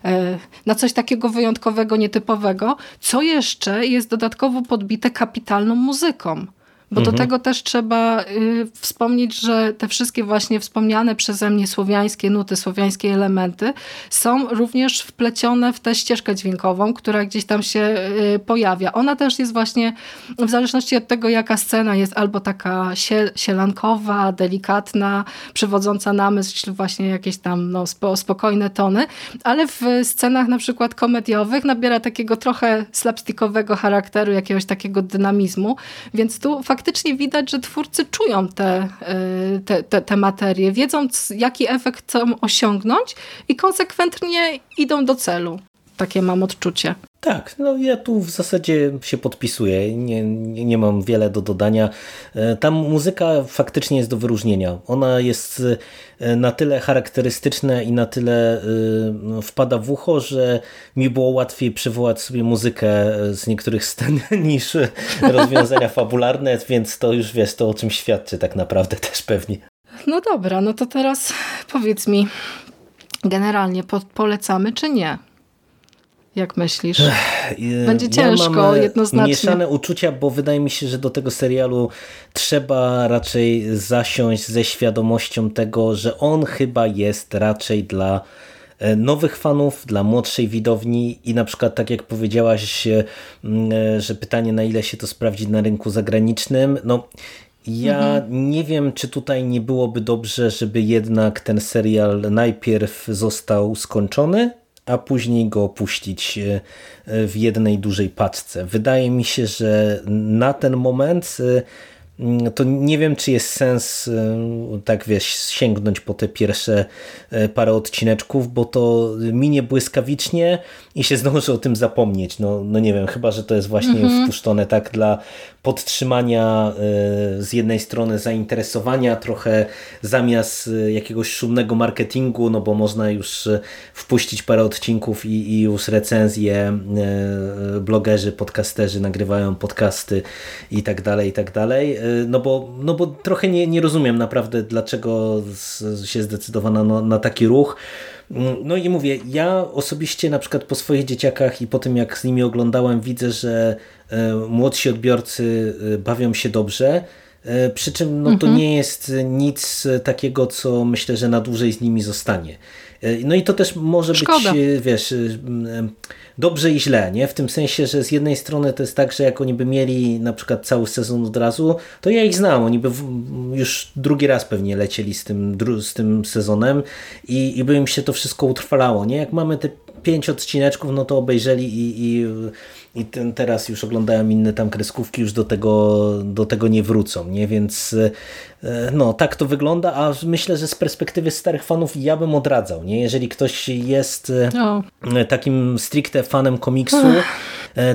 e, na coś takiego wyjątkowego, nietypowego, co jeszcze jest dodatkowo podbite kapitalną muzyką. Bo mhm. do tego też trzeba y, wspomnieć, że te wszystkie właśnie wspomniane przeze mnie słowiańskie nuty, słowiańskie elementy są również wplecione w tę ścieżkę dźwiękową, która gdzieś tam się y, pojawia. Ona też jest właśnie, w zależności od tego jaka scena jest, albo taka sielankowa, delikatna, przywodząca na myśl właśnie jakieś tam no, spo, spokojne tony, ale w scenach na przykład komediowych nabiera takiego trochę slapstickowego charakteru, jakiegoś takiego dynamizmu, więc tu faktycznie faktycznie widać, że twórcy czują te, e, te, te, te materie, wiedzą jaki efekt chcą osiągnąć i konsekwentnie idą do celu. Takie mam odczucie. Tak, no ja tu w zasadzie się podpisuję, nie, nie, nie, mam wiele do dodania. E, ta muzyka faktycznie jest do wyróżnienia. Ona jest e, na tyle charakterystyczna i na tyle e, wpada w ucho, że mi było łatwiej przywołać sobie muzykę z niektórych scen niż rozwiązania fabularne, więc to już wiesz, to o czym świadczy tak naprawdę też pewnie. No dobra, no to teraz powiedz mi, generalnie po polecamy czy nie? Jak myślisz? Będzie ciężko, ja jednoznacznie. Mieszane uczucia, bo wydaje mi się, że do tego serialu trzeba raczej zasiąść ze świadomością tego, że on chyba jest raczej dla e, nowych fanów, dla młodszej widowni i na przykład tak jak powiedziałaś, e, że pytanie na ile się to sprawdzi na rynku zagranicznym, no ja mhm. nie wiem, czy tutaj nie byłoby dobrze, żeby jednak ten serial najpierw został skończony, a później go opuścić e, w jednej dużej paczce. Wydaje mi się, że na ten moment e, Mm, to nie wiem, czy jest sens y, tak wiesz, sięgnąć po te pierwsze parę odcineczków, bo to minie błyskawicznie i się zdąży o tym zapomnieć. No, no nie wiem, chyba, że to jest właśnie mhm. wpuszczone tak dla podtrzymania y, z jednej strony zainteresowania, trochę zamiast jakiegoś szumnego marketingu, no bo można już wpuścić parę odcinków i, i już recenzje, blogerzy, podcasterzy nagrywają podcasty i tak dalej, i tak dalej no bo, no bo trochę nie, nie rozumiem naprawdę, dlaczego się zdecydowano na, na taki ruch. No i mówię, ja osobiście na przykład po swoich dzieciakach i po tym jak z nimi oglądałem widzę, że e, młodsi odbiorcy e, bawią się dobrze, e, przy czym no, to mhm. nie jest nic takiego, co myślę, że na dłużej z nimi zostanie. No i to też może Szkoda. być, wiesz, dobrze i źle, nie? W tym sensie, że z jednej strony to jest tak, że jak oni by mieli na przykład cały sezon od razu, to ja ich znam, oni by już drugi raz pewnie lecieli z tym, z tym sezonem i, i by im się to wszystko utrwalało, nie? Jak mamy te pięć odcineczków, no to obejrzeli i, i, i ten, teraz już oglądają inne tam kreskówki, już do tego, do tego nie wrócą, nie? Więc e, no, tak to wygląda, a myślę, że z perspektywy starych fanów ja bym odradzał, nie? Jeżeli ktoś jest no. takim stricte fanem komiksu, E,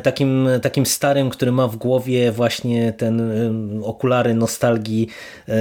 takim, takim starym, który ma w głowie właśnie ten okulary nostalgii e,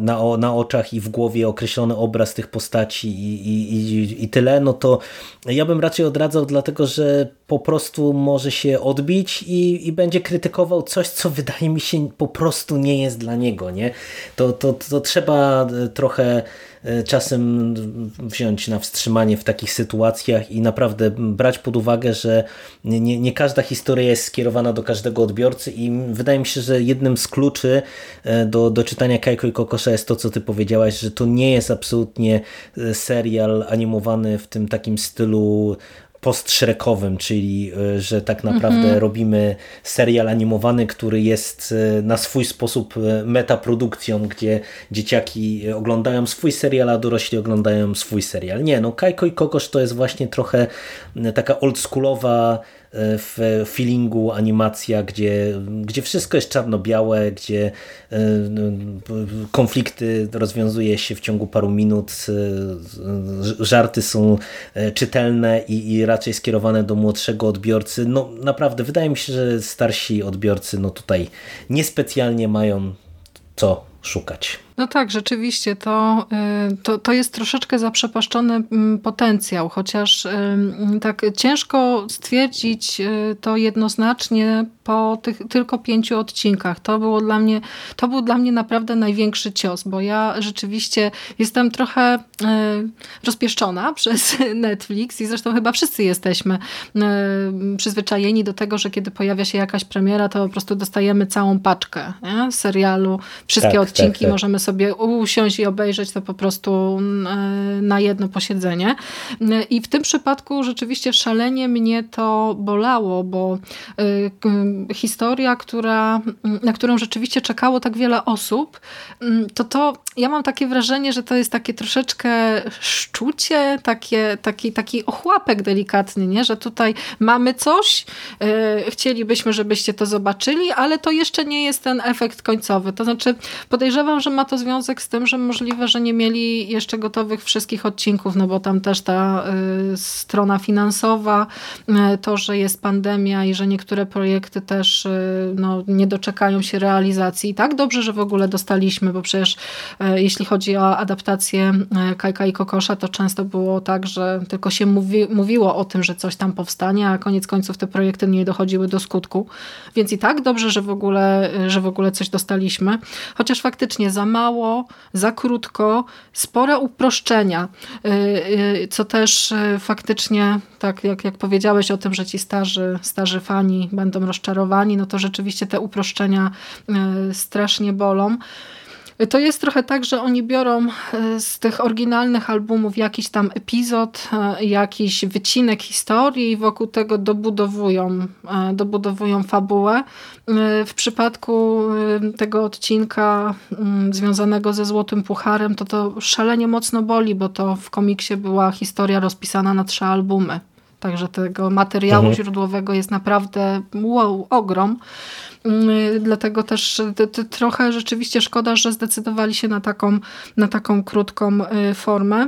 na, na oczach i w głowie określony obraz tych postaci i, i, i tyle, no to ja bym raczej odradzał, dlatego że po prostu może się odbić i, i będzie krytykował coś, co wydaje mi się po prostu nie jest dla niego. Nie? To, to, to trzeba trochę E, czasem wziąć na wstrzymanie w takich sytuacjach i naprawdę brać pod uwagę, że nie, nie każda historia jest skierowana do każdego odbiorcy i wydaje mi się, że jednym z kluczy e, do, do czytania Kajko i Kokosza jest to, co ty powiedziałaś, że to nie jest absolutnie e, serial animowany w tym takim stylu post-Shrekowym, czyli e, że tak naprawdę mm -hmm. robimy serial animowany, który jest e, na swój sposób e, metaprodukcją, gdzie dzieciaki oglądają swój serial, a dorośli oglądają swój serial. Nie, no Kajko i Kokosz to jest właśnie trochę taka oldschoolowa w feelingu animacja, gdzie, gdzie wszystko jest czarno-białe, gdzie e, konflikty rozwiązuje się w ciągu paru minut, e, żarty są e, czytelne i, i raczej skierowane do młodszego odbiorcy. No naprawdę, wydaje mi się, że starsi odbiorcy no tutaj niespecjalnie mają co szukać. No tak, rzeczywiście to, y, to, to jest troszeczkę zaprzepaszczony mm, potencjał, chociaż tak ciężko stwierdzić y, to jednoznacznie po tych tylko pięciu odcinkach. To było dla mnie, to był dla mnie naprawdę największy cios, bo ja rzeczywiście jestem trochę y, rozpieszczona przez Netflix i zresztą chyba wszyscy jesteśmy przyzwyczajeni do tego, że kiedy pojawia się jakaś premiera, to po prostu dostajemy całą paczkę nie? serialu, wszystkie tak, odcinki tak, tak. możemy sobie usiąść i obejrzeć to po prostu e, na jedno posiedzenie. I w tym przypadku rzeczywiście szalenie mnie to bolało, bo e, historia, która, na którą rzeczywiście czekało tak wiele osób, to to ja mam takie wrażenie, że to jest takie troszeczkę szczucie, takie, taki, taki ochłapek delikatny, nie? że tutaj mamy coś, e, chcielibyśmy, żebyście to zobaczyli, ale to jeszcze nie jest ten efekt końcowy. To znaczy podejrzewam, że ma to to związek z tym, że możliwe, że nie mieli jeszcze gotowych wszystkich odcinków, no bo tam też ta y, strona finansowa, y, to, że jest pandemia i że niektóre projekty też y, no, nie doczekają się realizacji. I tak dobrze, że w ogóle dostaliśmy, bo przecież y, jeśli chodzi o adaptację y, Kajka i Kokosza, to często było tak, że tylko się mówi, mówiło o tym, że coś tam powstanie, a koniec końców te projekty nie dochodziły do skutku. Więc i tak dobrze, że w ogóle, że w ogóle coś dostaliśmy. Chociaż faktycznie za mało, za krótko, spore uproszczenia, y, y, co też y, faktycznie, tak jak, jak powiedziałeś o tym, że ci starzy, starzy fani będą rozczarowani, no to rzeczywiście te uproszczenia strasznie bolą. To jest trochę tak, że oni biorą e, z tych oryginalnych albumów jakiś tam epizod, e, jakiś wycinek historii i wokół tego dobudowują, e, dobudowują fabułę. W przypadku tego odcinka mm, związanego ze Złotym Pucharem to to szalenie mocno boli, bo to w komiksie była historia rozpisana na trzy albumy. Także tego materiału mhm. źródłowego jest naprawdę wow, ogrom. Mm, dlatego też trochę rzeczywiście szkoda, że zdecydowali się na taką, na taką krótką y, formę.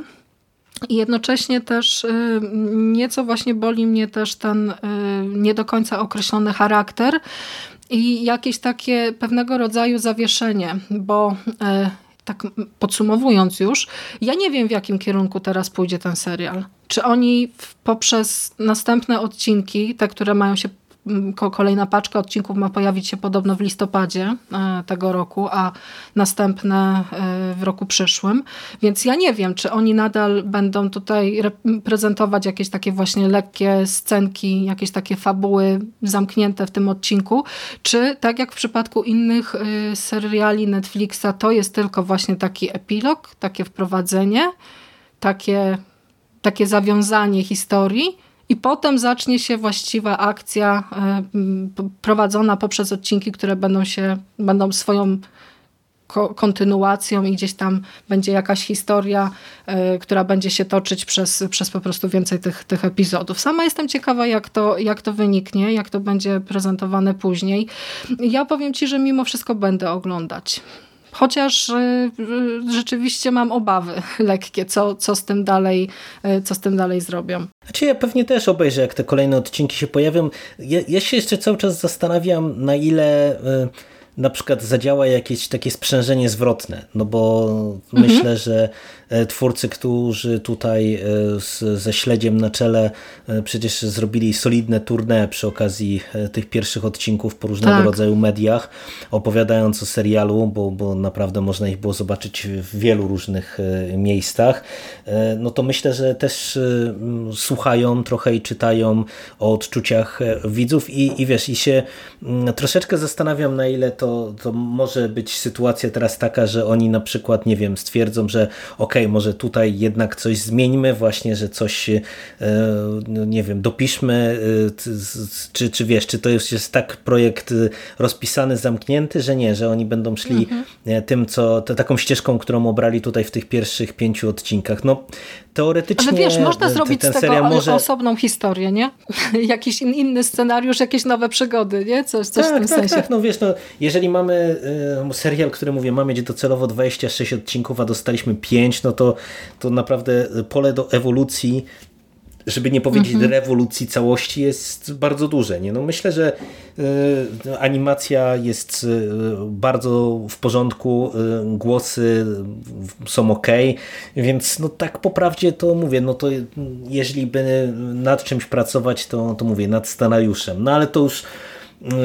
I jednocześnie też y, nieco właśnie boli mnie też ten y, nie do końca określony charakter i jakieś takie pewnego rodzaju zawieszenie, bo tak podsumowując już, ja nie wiem w jakim kierunku teraz pójdzie ten serial. Czy oni poprzez następne odcinki, te, które mają się kolejna paczka odcinków ma pojawić się podobno w listopadzie e, tego roku, a następne e, w roku przyszłym. Więc ja nie wiem, czy oni nadal będą tutaj prezentować jakieś takie właśnie lekkie scenki, jakieś takie fabuły zamknięte w tym odcinku, czy tak jak w przypadku innych e, seriali Netflixa, to jest tylko właśnie taki epilog, takie wprowadzenie, takie, takie zawiązanie historii, i potem zacznie się właściwa akcja e, prowadzona poprzez odcinki, które będą się, będą swoją kontynuacją i gdzieś tam będzie jakaś historia, y, która będzie się toczyć przez, przez po prostu więcej tych, tych epizodów. Sama jestem ciekawa, jak to, jak to wyniknie, jak to będzie prezentowane później. Ja powiem Ci, że mimo wszystko będę oglądać. Chociaż y, y, rzeczywiście mam obawy lekkie, co, co, z tym dalej, y, co z tym dalej zrobią. Znaczy ja pewnie też obejrzę, jak te kolejne odcinki się pojawią. Ja, ja się jeszcze cały czas zastanawiam, na ile na przykład zadziała jakieś takie sprzężenie zwrotne, no bo mhm. myślę, że twórcy, którzy tutaj e, z, ze śledziem na czele e, przecież zrobili solidne tournée przy okazji tych pierwszych odcinków po różnego tak. rodzaju mediach, opowiadając o serialu, bo, bo naprawdę można ich było zobaczyć w wielu różnych miejscach, no to myślę, że też słuchają trochę i czytają o odczuciach widzów i, i wiesz, i się troszeczkę zastanawiam, na ile to, to może być sytuacja teraz taka, że oni na przykład, nie wiem, stwierdzą, że ok, może tutaj jednak coś zmieńmy, właśnie, że coś, e, no nie wiem, dopiszmy, e, czy, czy wiesz, czy to już jest tak projekt e, rozpisany, zamknięty, że nie, że oni będą szli mhm. tym, co, taką ścieżką, którą obrali tutaj w tych pierwszych pięciu odcinkach. No, teoretycznie Ale wiesz, można zrobić z tego może... osobną historię, nie? Jakiś inny scenariusz, jakieś nowe przygody, nie? Coś, coś tak, w tym tak, sensie. Tak, no wiesz, no, jeżeli mamy y, serial, który mówię, ma mieć docelowo 26 odcinków, a dostaliśmy 5, no to, to naprawdę pole do ewolucji żeby nie powiedzieć -hmm. rewolucji całości, jest bardzo duże. Nie? No myślę, że y, animacja jest y, bardzo w porządku, y, głosy są ok, więc no tak po prawdzie to mówię, no to jeżeli by nad czymś pracować, to, to mówię, nad scenariuszem. No ale to już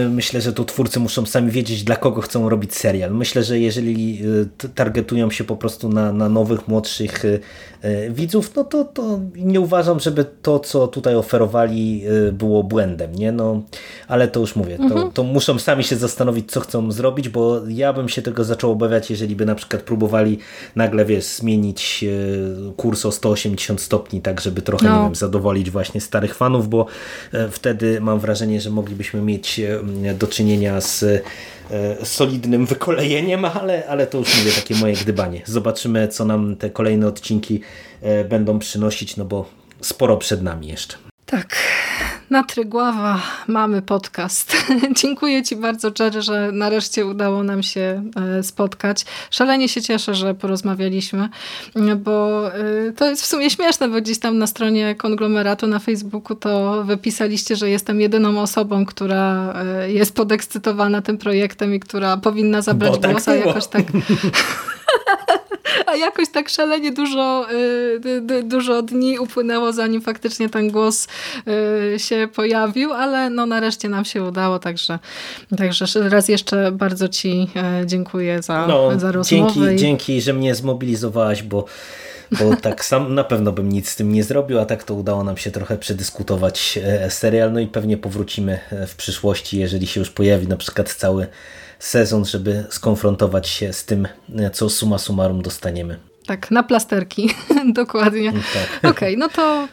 Myślę, że tu twórcy muszą sami wiedzieć, dla kogo chcą robić serial. Myślę, że jeżeli y, targetują się po prostu na, na nowych, młodszych y, y, widzów, no to, to nie uważam, żeby to, co tutaj oferowali, było błędem. Nie? No, ale to już mówię, to, mhm. to muszą sami się zastanowić, co chcą zrobić, bo ja bym się tego zaczął obawiać, jeżeli by na przykład próbowali nagle, wiesz, zmienić kurs o 180 stopni, tak żeby trochę, no. nie wiem, zadowolić właśnie starych fanów, bo wtedy mam wrażenie, że moglibyśmy mieć E, do czynienia z e, solidnym wykolejeniem, ale, ale to już mówię takie moje gdybanie. Zobaczymy, co nam te kolejne odcinki e, będą przynosić, no bo sporo przed nami jeszcze. Tak. Na Trygława mamy podcast. Dziękuję Ci bardzo, Jerry, że nareszcie udało nam się e, spotkać. Szalenie się cieszę, że porozmawialiśmy, bo e, to jest w sumie śmieszne, bo gdzieś tam na stronie konglomeratu na Facebooku to wypisaliście, że jestem jedyną osobą, która e, jest podekscytowana tym projektem i która powinna zabrać tak głos, a jakoś tak... A jakoś tak szalenie dużo, y, dużo dni upłynęło, zanim faktycznie ten głos y, się pojawił, ale no nareszcie nam się udało, także, także raz jeszcze bardzo Ci e, dziękuję za, No, za rozmowę. dzięki, i- dzięki, że mnie zmobilizowałaś, bo, bo tak sam na pewno bym nic z tym nie zrobił, a tak to udało nam się trochę przedyskutować e, serial, no i pewnie powrócimy e, w przyszłości, jeżeli się już pojawi na przykład cały sezon, żeby skonfrontować się z tym, co suma summarum dostaniemy. Tak, na plasterki, dokładnie. Tak. Okej, no to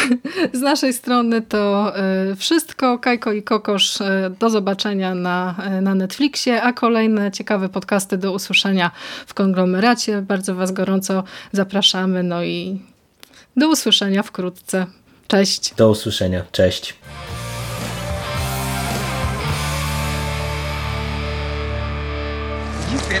z naszej strony to y, wszystko. Kajko i Kokosz, y, do zobaczenia na, y, na Netflixie, a kolejne ciekawe podcasty do usłyszenia w konglomeracie. Bardzo Was gorąco zapraszamy. No i do usłyszenia wkrótce. Cześć. Do usłyszenia. Cześć.